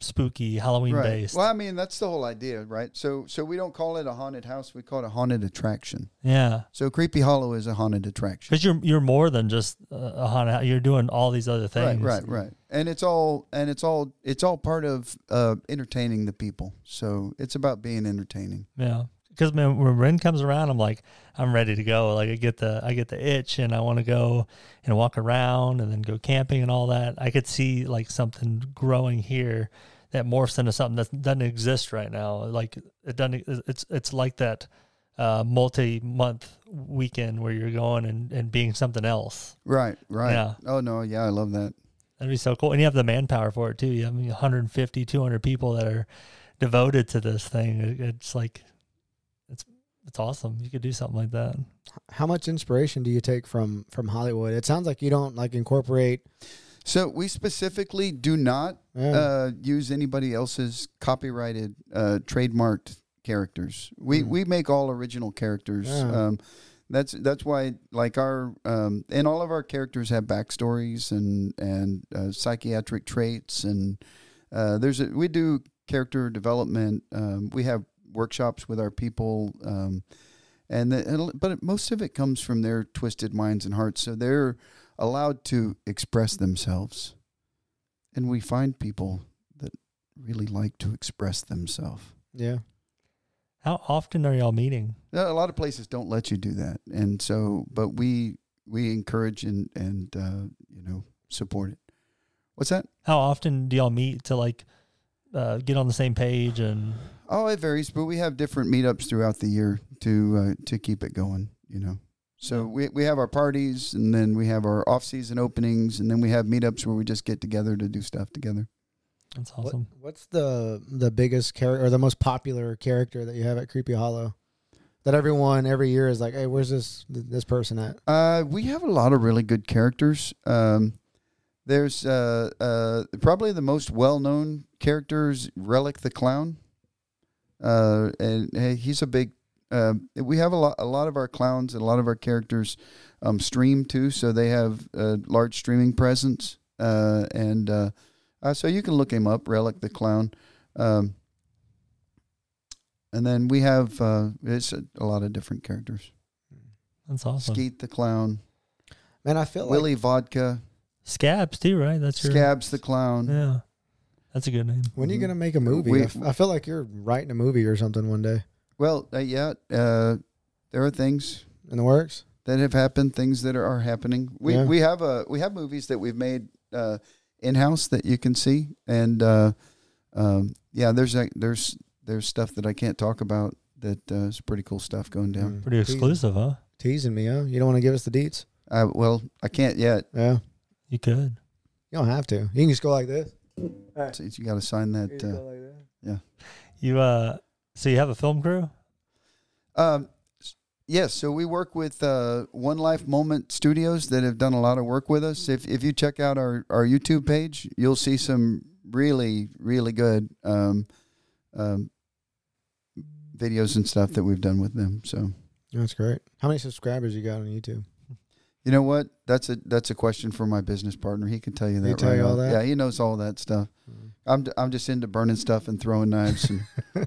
spooky Halloween right. based. Well, I mean, that's the whole idea, right? So, so we don't call it a haunted house; we call it a haunted attraction. Yeah, So, Creepy Hollow is a haunted attraction. because you're you're more than just a haunted. house. You're doing all these other Right, things. right, right. And it's all and it's all it's all part of uh, entertaining the people. So it's about being entertaining. Yeah, because man, when Ren comes around, I'm like, I'm ready to go. Like I get the I get the itch, and I want to go and walk around, and then go camping and all that. I could see like something growing here that morphs into something that doesn't exist right now. Like it doesn't. It's it's like that uh, multi-month weekend where you're going and, and being something else. Right, right. Yeah. Oh no, yeah, I love that. That'd be so cool. And you have the manpower for it too. You have 150, 200 people that are devoted to this thing. It's like, it's it's awesome. You could do something like that. How much inspiration do you take from from Hollywood? It sounds like you don't like incorporate. So we specifically do not Yeah. uh, use anybody else's copyrighted, uh, trademarked characters. We Mm. we make all original characters. Yeah. Um, that's that's why like our um, and all of our characters have backstories and and uh, psychiatric traits and uh, there's a, we do character development. Um, we have workshops with our people. Um, and the, but most of it comes from their twisted minds and hearts. So they're allowed to express themselves, and we find people that really like to express themselves. yeah. How often are y'all meeting? A lot of places don't let you do that, and so but we we encourage and and uh, you know support it. What's that? How often do y'all meet to like uh, get on the same page and Oh, it varies, but we have different meetups throughout the year to uh, to keep it going. You know, so we we have our parties, and then we have our off season openings, and then we have meetups where we just get together to do stuff together. that's What- awesome. what's the the biggest character or the most popular character that you have at Creepy Hollow? That everyone every year is like, hey, where's this this person at? Uh, we have a lot of really good characters. Um, there's uh, uh, probably the most well known characters, Relic the Clown. Uh, and uh, he's a big. Uh, we have a lot, a lot of our clowns and a lot of our characters um, stream too, so they have a large streaming presence. Uh, and uh, uh, so you can look him up, Relic the Clown. Um, and then we have uh, it's a, a lot of different characters. That's awesome. Skeet the Clown. Man, I feel like Willie Vodka, Scabs too, right? That's your Scabs the Clown. Yeah, that's a good name. when are you Mhm. gonna make a movie? We- I, f- I feel like you're writing a movie or something one day Well, uh, yeah, uh, there are things in the works. that have happened, things that are, are happening. We Yeah. we have a we have movies that we've made uh, in house that you can see, and uh, um, yeah, there's a, there's there's stuff that I can't talk about that uh, is pretty cool stuff going down. Mm. Pretty Teasing- exclusive, huh? Teasing me, huh? You don't want to give us the deets? Uh, well, I can't yet. Yeah, You could. you don't have to. You can just go like this. So you got to sign that. just Uh, like that. You uh, so you have a film crew? Um, yes. So we work with uh, One Life Moment Studios that have done a lot of work with us. If if you check out our our YouTube page, you'll see some really really good um, um, videos and stuff that we've done with them. So That's great. How many subscribers you got on YouTube? You know what? That's a that's a question for my business partner. He can tell you that. He tell right you all that? Yeah, he knows all that stuff. Mm. I'm d- I'm just into burning stuff and throwing knives and.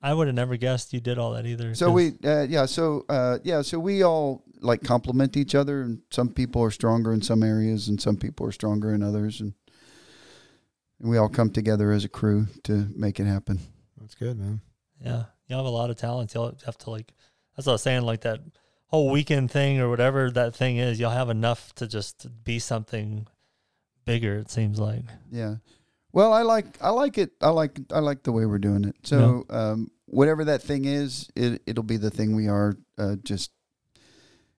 I would have never guessed you did all that either. So 'cause- we, uh, yeah, so uh, yeah, so we all like complement each other, and some people are stronger in some areas, and some people are stronger in others, and, and we all come together as a crew to make it happen. That's good, man. Yeah, you have a lot of talent. You'll have to like. That's what I was saying. Like that whole weekend thing or whatever that thing is. You'll have enough to just be something bigger. It seems like. Yeah. Well, I like I like it. I like I like the way we're doing it. So um, whatever that thing is, it it'll be the thing we are. Uh, just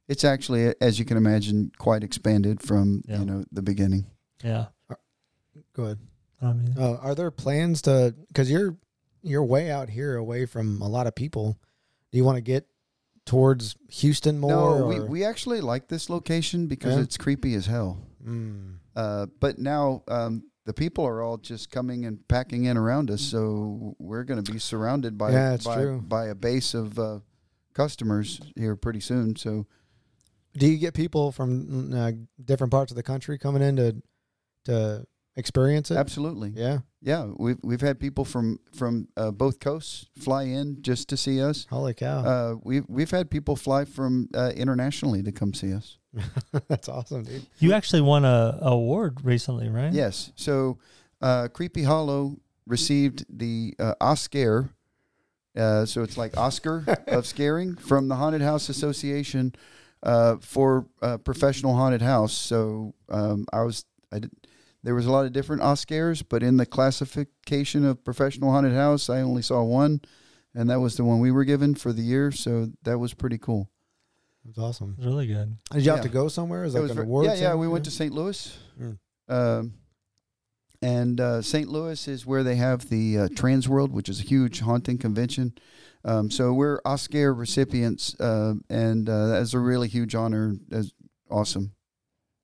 it's actually, as you can imagine, quite expanded from Yeah. you know the beginning. Yeah. Go ahead. I mean, Uh, are there plans to? Because you're you're way out here, away from a lot of people. Do you want to get towards Houston more? no, we, or- we actually like this location because Yeah? it's creepy as hell. Mm. Uh, but now um, the people are all just coming and packing in around us, so we're going to be surrounded by Yeah, it's by, true. by a base of uh, customers here pretty soon. So Do you get people from uh, different parts of the country coming in to to experience it? absolutely, Yeah. Yeah, we've we've had people from from uh, both coasts fly in just to see us. Holy cow. Uh, we've we've had people fly from uh, internationally to come see us. That's awesome, dude. You actually won a, a award recently, right? Yes. So, uh, Creepy Hollow received the uh, Oscar. Uh, so it's like Oscar of scaring from the Haunted House Association uh, for uh, professional haunted house. So um, I was I did, there was a lot of different Oscars, but in the classification of professional haunted house, I only saw one, and that was the one we were given for the year. So that was pretty cool. That's awesome. It's really good. Did you have Yeah. to go somewhere? Is It like was an award? yeah, yeah. We went to St. Louis. Mm. Um, and uh, St. Louis is where they have the uh, Transworld, which is a huge haunting convention. Um, so we're Oscar recipients, uh, and uh, that's a really huge honor. That's awesome.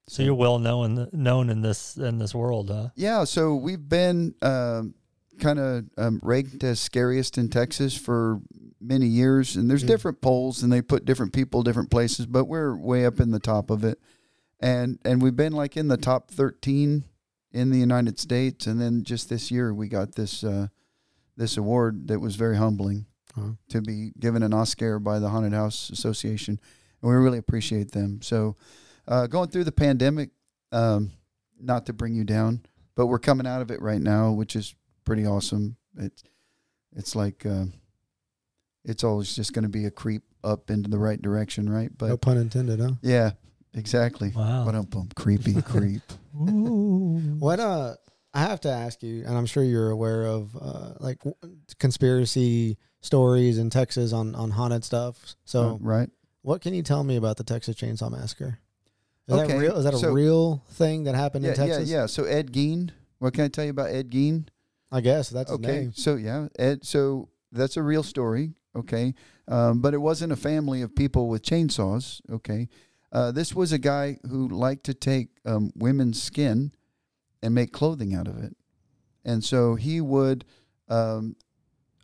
So you're well known known in this in this world, huh? Yeah, so we've been um, kind of um, ranked as scariest in Texas for many years, and there's Mm. different polls, and they put different people different places, but we're way up in the top of it, and and we've been like in the top 13 in the United States, and then just this year we got this uh, this award that was very humbling Huh. to be given an Oscar by the Haunted House Association, and we really appreciate them. So, uh, going through the pandemic, um, not to bring you down, but we're coming out of it right now, which is pretty awesome. It's it's like uh, it's always just going to be a creep up into the right direction, right? But no pun intended, huh? yeah, exactly. Wow. But um, creepy creep. What uh I have to ask you, and I'm sure you're aware of uh like w- conspiracy stories in Texas on on haunted stuff. So, Uh, right? what can you tell me about the Texas Chainsaw Massacre? Is that Okay, real? Is that a so- real thing that happened Yeah, in Texas? yeah, yeah. So Ed Gein. What can I tell you about Ed Gein? I guess that's his okay, name. so yeah, Ed. So that's a real story. Okay, um, but it wasn't a family of people with chainsaws. Okay, uh, this was a guy who liked to take um, women's skin and make clothing out of it, and so he would, um,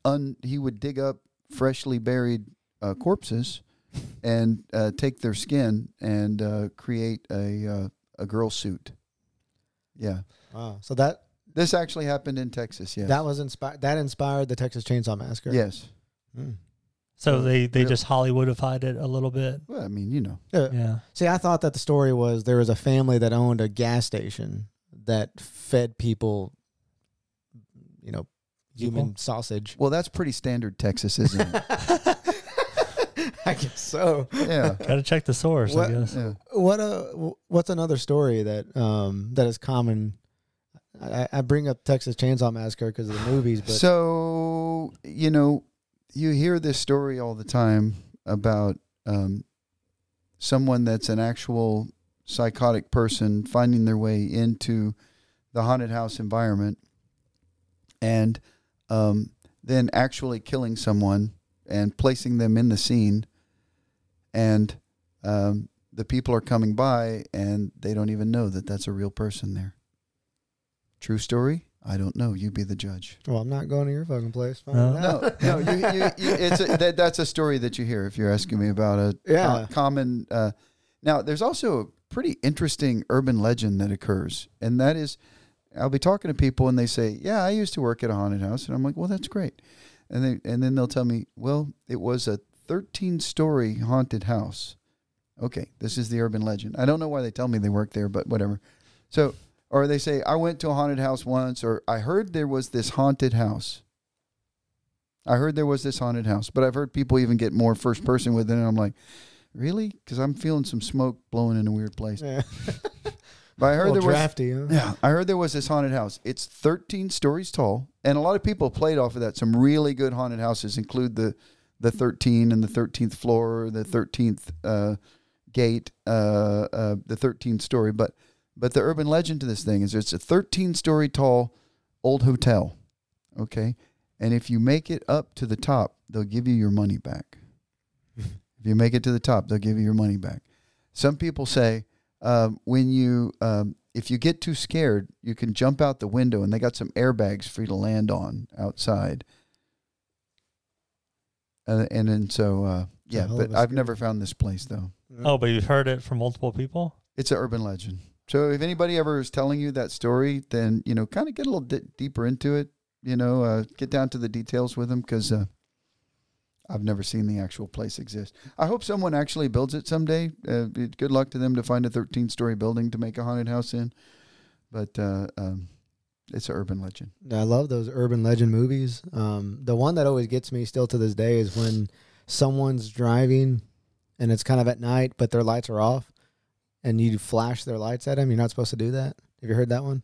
un, he would dig up freshly buried uh, corpses and uh, take their skin and uh, create a uh, a girl suit. Yeah, Wow. So that this actually happened in Texas. Yeah. that was inspired. That inspired the Texas Chainsaw Massacre. Yes. Hmm. So they they just Hollywoodified it a little bit. Well, I mean, you know. Uh, Yeah. See, I thought that the story was there was a family that owned a gas station that fed people, you know, human People? sausage. Well, that's pretty standard Texas, isn't it? I guess so. yeah. Got to check the source, What- I guess. Yeah. What uh, what's another story that um that is common? I, I bring up Texas Chainsaw Massacre because of the movies, but So, you know, you hear this story all the time about um, someone that's an actual psychotic person finding their way into the haunted house environment and um, then actually killing someone and placing them in the scene. And um, the people are coming by and they don't even know that that's a real person there. True story? I don't know. You be the judge. well, I'm not going to your fucking place. Find No. No, no, you, you, you, it's a, that, that's a story that you hear if you're asking me about a Yeah. co- common. Uh, now, there's also a pretty interesting urban legend that occurs, and that is, I'll be talking to people and they say, "Yeah, I used to work at a haunted house," and I'm like, "Well, that's great," and they and then they'll tell me, "Well, it was a 13 story haunted house." Okay, this is the urban legend. I don't know why they tell me they work there, but whatever. So, or they say, "I went to a haunted house once," or "I heard there was this haunted house." I heard there was this haunted house, but I've heard people even get more first person with it, and I'm like, really? Because I'm feeling some smoke blowing in a weird place. Yeah. But I heard there was, huh? yeah, I heard there was this haunted house. It's 13 stories tall, and a lot of people played off of that. Some really good haunted houses include the the 13 and the 13th floor, the 13th uh, gate, uh, uh, the 13th story. But but the urban legend to this thing is it's a 13 story tall old hotel. Okay, and if you make it up to the top, they'll give you your money back. if you make it to the top, they'll give you your money back. Some people say um, when you um, if you get too scared, you can jump out the window, and they got some airbags for you to land on outside. Uh, and then so uh, Yeah, but of a I've scary- never found this place though. Oh, but you've heard it from multiple people. It's an urban legend. So if anybody ever is telling you that story, then you know, kind of get a little di- deeper into it. You know, uh, get down to the details with them because uh, I've never seen the actual place exist. I hope someone actually builds it someday. Uh, good luck to them to find a 13 story building to make a haunted house in. But uh, um, it's an urban legend. I love those urban legend movies. Um, the one that always gets me still to this day is when someone's driving and it's kind of at night, but their lights are off, and you flash their lights at them. You're not supposed to do that. Have you heard that one?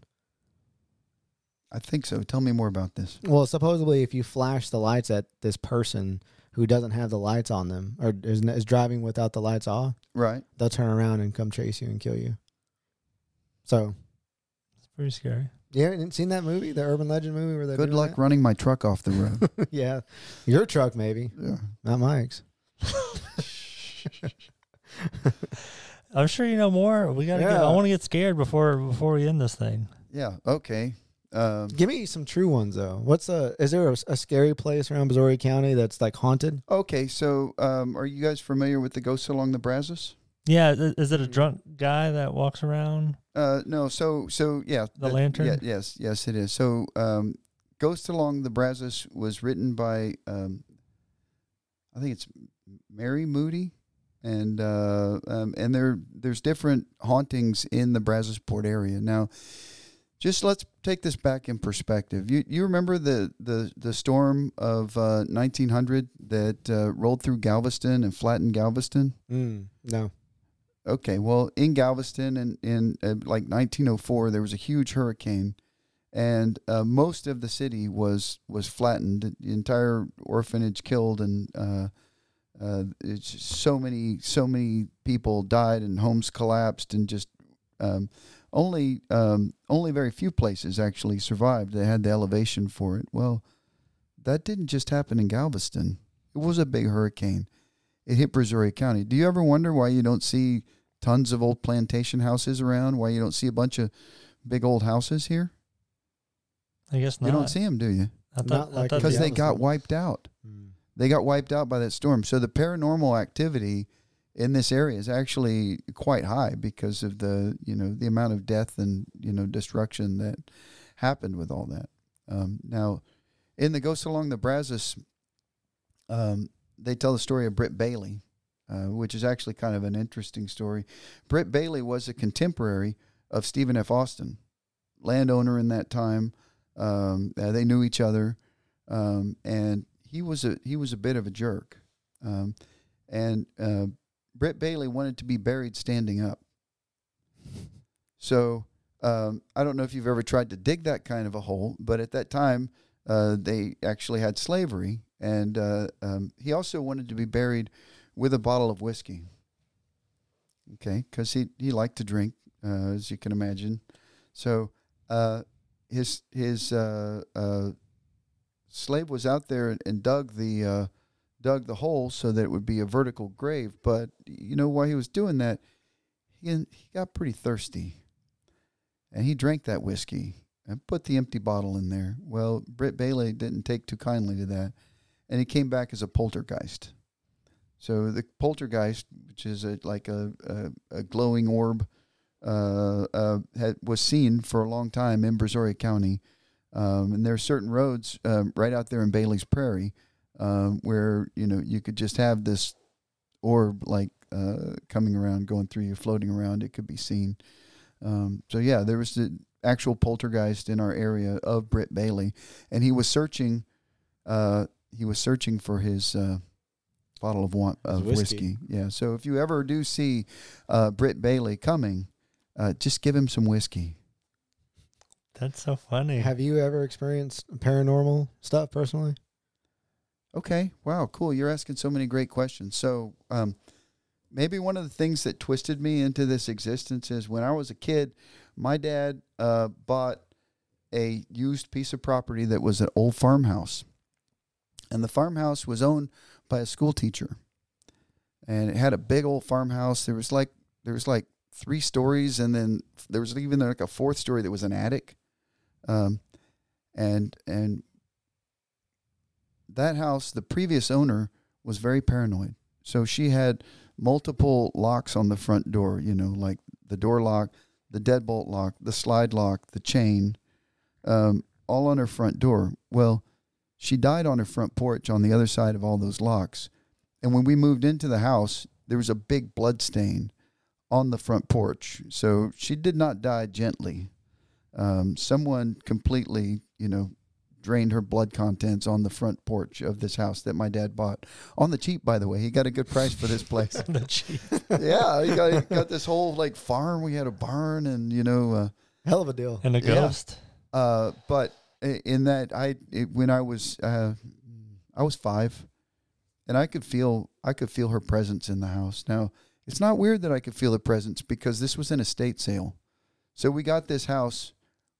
I think so. Tell me more about this. Well, supposedly, if you flash the lights at this person who doesn't have the lights on them or is, is driving without the lights off, Right. they'll turn around and come chase you and kill you. So, It's pretty scary. You haven't seen that movie, the urban legend movie, where they Good luck running my truck off the road. yeah, your truck maybe, yeah. not Mike's. I'm sure you know more. We gotta. Get, I want to get scared before before we end this thing. Yeah. Okay. Um, Give me some true ones though. What's a? Is there a, a scary place around Missouri County that's like haunted? okay. So, um, are you guys familiar with the ghosts along the Brazos? Yeah, is it a Mm. drunk guy that walks around? Uh, no. So, so yeah. The that- lantern? Yeah. Yes. Yes, it is. So, um, Ghost Along the Brazos was written by, um, I think it's Mary Moody, and uh, um, and there there's different hauntings in the Brazosport area. Now, just let's take this back in perspective. You you remember the the the storm of uh, 1900 that uh, rolled through Galveston and flattened Galveston? Mm, no. Okay, well, in Galveston in in uh, like 1904, there was a huge hurricane, and uh, most of the city was was flattened. The entire orphanage killed, and uh, uh, it's so many so many people died, and homes collapsed, and just um, only um, only very few places actually survived. They had the elevation for it. Well, that didn't just happen in Galveston. It was a big hurricane. It hit Brazoria County. Do you ever wonder why you don't see tons of old plantation houses around? Why you don't see a bunch of big old houses here? I guess not. You don't see them, do you? Thought, Not I like Because Yeah, they got like- wiped out. Mm. They got wiped out by that storm. So the paranormal activity in this area is actually quite high because of the you know the amount of death and you know destruction that happened with all that. Um, now, in the Ghosts Along the Brazos, um, they tell the story of Britt Bailey, uh, which is actually kind of an interesting story. Britt Bailey was a contemporary of Stephen F. Austin, landowner in that time. Um, uh, they knew each other, um, and he was a he was a bit of a jerk. Um, and uh, Britt Bailey wanted to be buried standing up. So um, I don't know if you've ever tried to dig that kind of a hole, but at that time uh, they actually had slavery, and uh, um, he also wanted to be buried with a bottle of whiskey. Okay, because he he liked to drink, uh, as you can imagine. So uh, his his uh, uh, slave was out there and, dug the uh, dug the hole so that it would be a vertical grave. But you know why he was doing that? He he got pretty thirsty, and he drank that whiskey and put the empty bottle in there. Well, Britt Bailey didn't take too kindly to that, and he came back as a poltergeist. So the poltergeist, which is a, like a, a, a glowing orb, uh, uh, had, was seen for a long time in Brazoria County. Um, and there are certain roads um, right out there in Bailey's Prairie um, where you know you could just have this orb like uh, coming around, going through you, floating around. It could be seen. Um, so yeah, there was the actual poltergeist in our area of Britt Bailey, and he was searching. Uh, he was searching for his uh, bottle of, wa- of whiskey. whiskey. Yeah. So if you ever do see uh, Britt Bailey coming, uh, just give him some whiskey. That's so funny. Have you ever experienced paranormal stuff personally? Okay. Wow. Cool. You're asking so many great questions. So, um, maybe one of the things that twisted me into this existence is when I was a kid, my dad uh, bought a used piece of property that was an old farmhouse, and the farmhouse was owned by a school teacher, and it had a big old farmhouse. There was like there was like three stories, and then there was even like a fourth story that was an attic, um, and and that house, the previous owner was very paranoid. So she had multiple locks on the front door, you know, like the door lock, the deadbolt lock, the slide lock, the chain, um, all on her front door. Well, she died on her front porch on the other side of all those locks. And when we moved into the house, there was a big blood stain on the front porch. So she did not die gently. Um, someone completely, you know, drained her blood contents on the front porch of this house that my dad bought on the cheap. By the way, he got a good price for this place. the cheap. yeah, he got, he got this whole like farm. We had a barn, and you know, uh, Hell of a deal. And a Yeah. ghost. uh, but i- in that, I it, when I was uh, I was five, and I could feel I could feel her presence in the house. Now it's not weird that I could feel her presence because this was an estate sale, so we got this house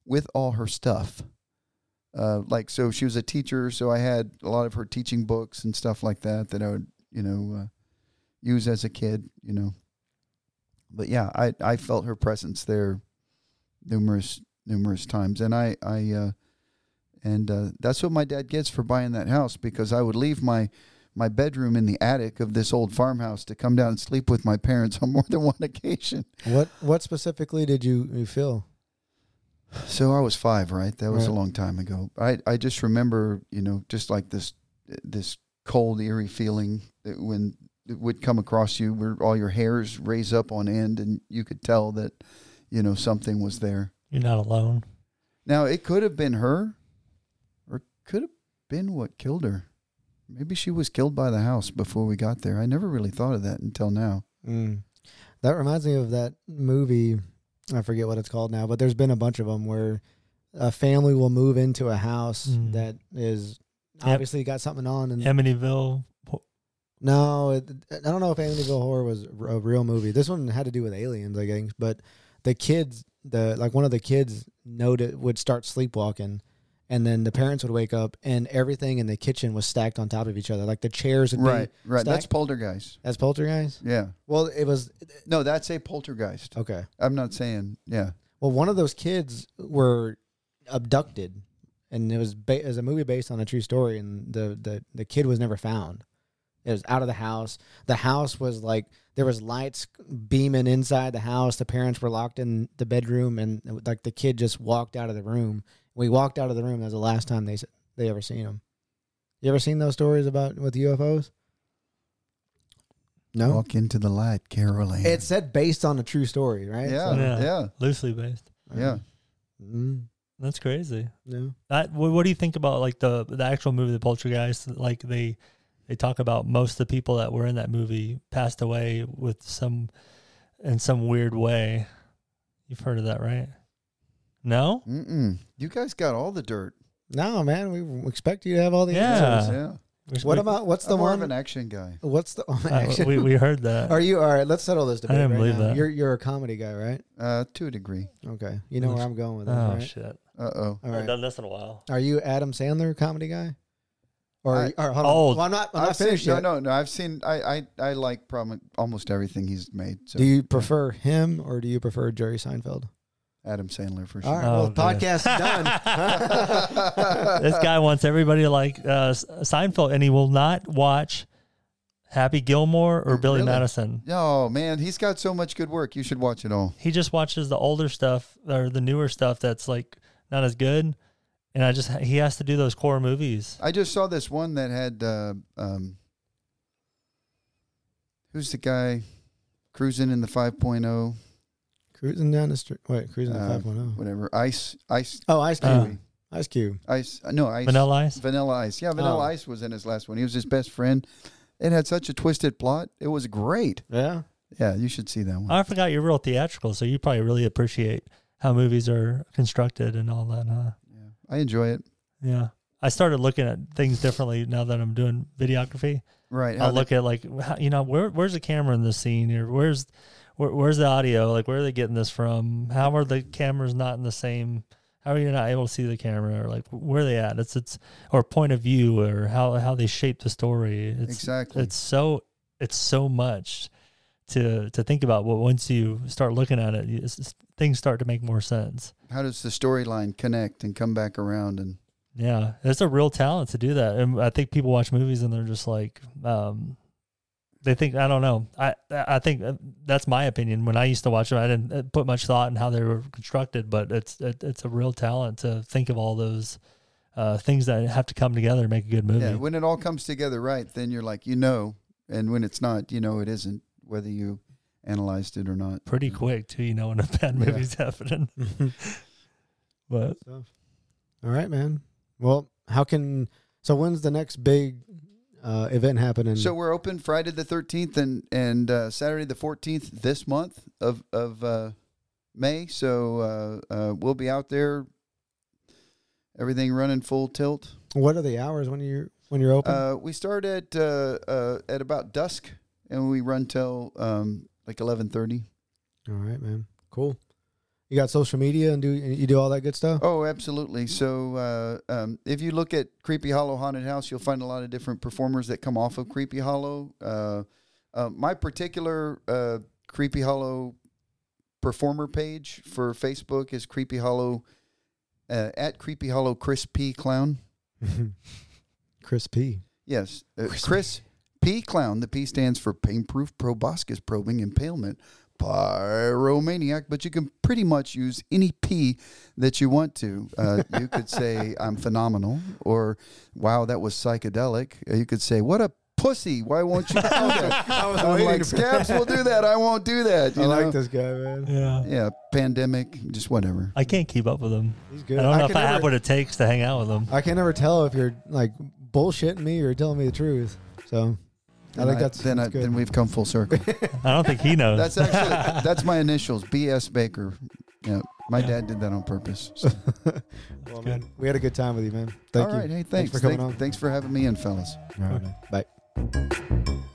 with all her stuff. Uh, like so, she was a teacher, so I had a lot of her teaching books and stuff like that that I would you know uh, use as a kid. You know, but yeah, I I felt her presence there numerous numerous times, and I I uh, and uh, that's what my dad gets for buying that house because I would leave my my bedroom in the attic of this old farmhouse to come down and sleep with my parents on more than one occasion. What what specifically did you, you feel? So I was five, right? That was a long time ago. I I just remember, you know, just like this this cold, eerie feeling that when it would come across you, where all your hairs raise up on end, and you could tell that, you know, something was there. You're not alone. Now it could have been her, or could have been what killed her. Maybe she was killed by the house before we got there. I never really thought of that until now. Mm. That reminds me of that movie. I forget what it's called now, but there's been a bunch of them where a family will move into a house Mm. that is Yep. obviously got something on. And Amityville. no, it, I don't know if Amityville Horror was a real movie. This one had to do with aliens, I think. But the kids, the like one of the kids, noted would start sleepwalking, and then the parents would wake up, and everything in the kitchen was stacked on top of each other, like the chairs would Right, be right. That's stacked- poltergeist. as poltergeist. Yeah. Well, it was No, that's a poltergeist. okay. I'm not saying. Yeah. Well, one of those kids were abducted, and it was ba- it was a movie based on a true story, and the the the kid was never found. It was out of the house. The house was like there was lights beaming inside the house. The parents were locked in the bedroom, and like the kid just walked out of the room. We walked out of the room. That was the last time they they ever seen him. You ever seen those stories about with UFOs? No. Walk into the light, Carol Anne. It said based on a true story, right? yeah, So- Yeah. yeah, Loosely based. yeah. Mm, That's crazy. Yeah. That, what, what do you think about like the the actual movie, The Poltergeist? Like they they talk about most of the people that were in that movie passed away with some in some weird way. You've heard of that, right? No. Mm-mm. You guys got all the dirt. No, man. We expect you to have all the Yeah. answers. yeah. We're- What we- about what's the I'm more one? of an action guy. what's the oh, uh, action? we we heard that. Are you all right? Let's settle this debate. I didn't right believe now. that. You're you're a comedy guy, right? Uh, to a degree. Okay, you know where I'm going with this, oh right? shit! Uh oh. I haven't right. done this in a while. Are you Adam Sandler comedy guy? Or, I- or hold on. Old. Well, I'm not. I'm I've not seen, finished no, yet. no, no. I've seen. I, I, I like probably almost everything he's made. So Do you prefer him or do you prefer Jerry Seinfeld? Adam Sandler for sure. All right. Oh, well, good. podcast done. this guy wants everybody to like uh, Seinfeld, and he will not watch Happy Gilmore or Billy Really? Madison. Oh man, he's got so much good work. You should watch it all. He just watches the older stuff or the newer stuff that's like not as good. And I just he has to do those core movies. I just saw this one that had uh, um, who's the guy cruising in the 5.0 cruising down the street. Wait, cruising to Uh, 5.0. whatever ice ice Oh, Ice Cube. Uh, Ice Cube. ice uh, no ice Vanilla Ice. Vanilla Ice. Yeah, Vanilla Oh. Ice was in his last one. He was his best friend. It had such a twisted plot. It was great. Yeah. Yeah, you should see that one. I forgot you're real theatrical, so you probably really appreciate how movies are constructed and all that, huh? yeah, I enjoy it. Yeah. I started looking at things differently now that I'm doing videography. Right. I'll look at like you know where where's the camera in this scene or where's where, where's the audio? Like where are they getting this from? How are the cameras not in the same how are you not able to see the camera? Or like where are they at? It's it's or point of view or how how they shape the story. It's exactly. it's so it's so much to to think about but once you start looking at it you- it's, it's- things start to make more sense. How does the storyline connect and come back around? And yeah it's a real talent to do that. And i think people watch movies and they're just like um they think I don't know. I I think uh, that's my opinion. When I used to watch them, I didn't uh, put much thought in how they were constructed, but it's it, it's a real talent to think of all those uh, things that have to come together to make a good movie. Yeah, when it all comes together right, then you're like, you know, and when it's not, you know, it isn't. Whether you analyzed it or not. Pretty quick too, you know, when a bad Yeah. movie's happening. but All right, man. Well, how can so when's the next big uh, event happening? So we're open Friday the 13th and and uh, Saturday the 14th this month of of uh, May. So uh, uh, we'll be out there. Everything running full tilt. what are the hours when you're when you're open? Uh, we start at uh, uh, at about dusk and we run till um, like 11:30. all right, man. Cool. You got social media and do you do all that good stuff? Oh, absolutely. So uh, um, if you look at Creepy Hollow Haunted House, you'll find a lot of different performers that come off of Creepy Hollow. Uh, uh, my particular uh, Creepy Hollow performer page for Facebook is Creepy Hollow uh, at Creepy Hollow Chris P Clown. Chris P. Yes, uh, Chris Chris, P Clown. The P stands for Painproof Proboscis Probing Impalement Pyromaniac, but you can pretty much use any P that you want to. Uh, you could say I'm phenomenal, or wow, that was psychedelic. Uh, You could say what a pussy. Why won't you do that? I was I'm like for scabs will do that. I won't do that. You I know? like this guy, man. yeah, Yeah, pandemic, just whatever. I can't keep up with them. He's good. I don't know can if I have what it takes to hang out with them. I can never tell if you're like bullshitting me or telling me the truth. So I And think that's then that's I, good. then we've come full circle. I don't think he knows. That's actually that's my initials, B.S. Baker. Yeah, my Yeah. dad did that on purpose. so. well, man, we had a good time with you, man. Thank All you. right, hey, thanks. for coming Thank- on. Thanks for having me in, fellas. All right, man. Bye.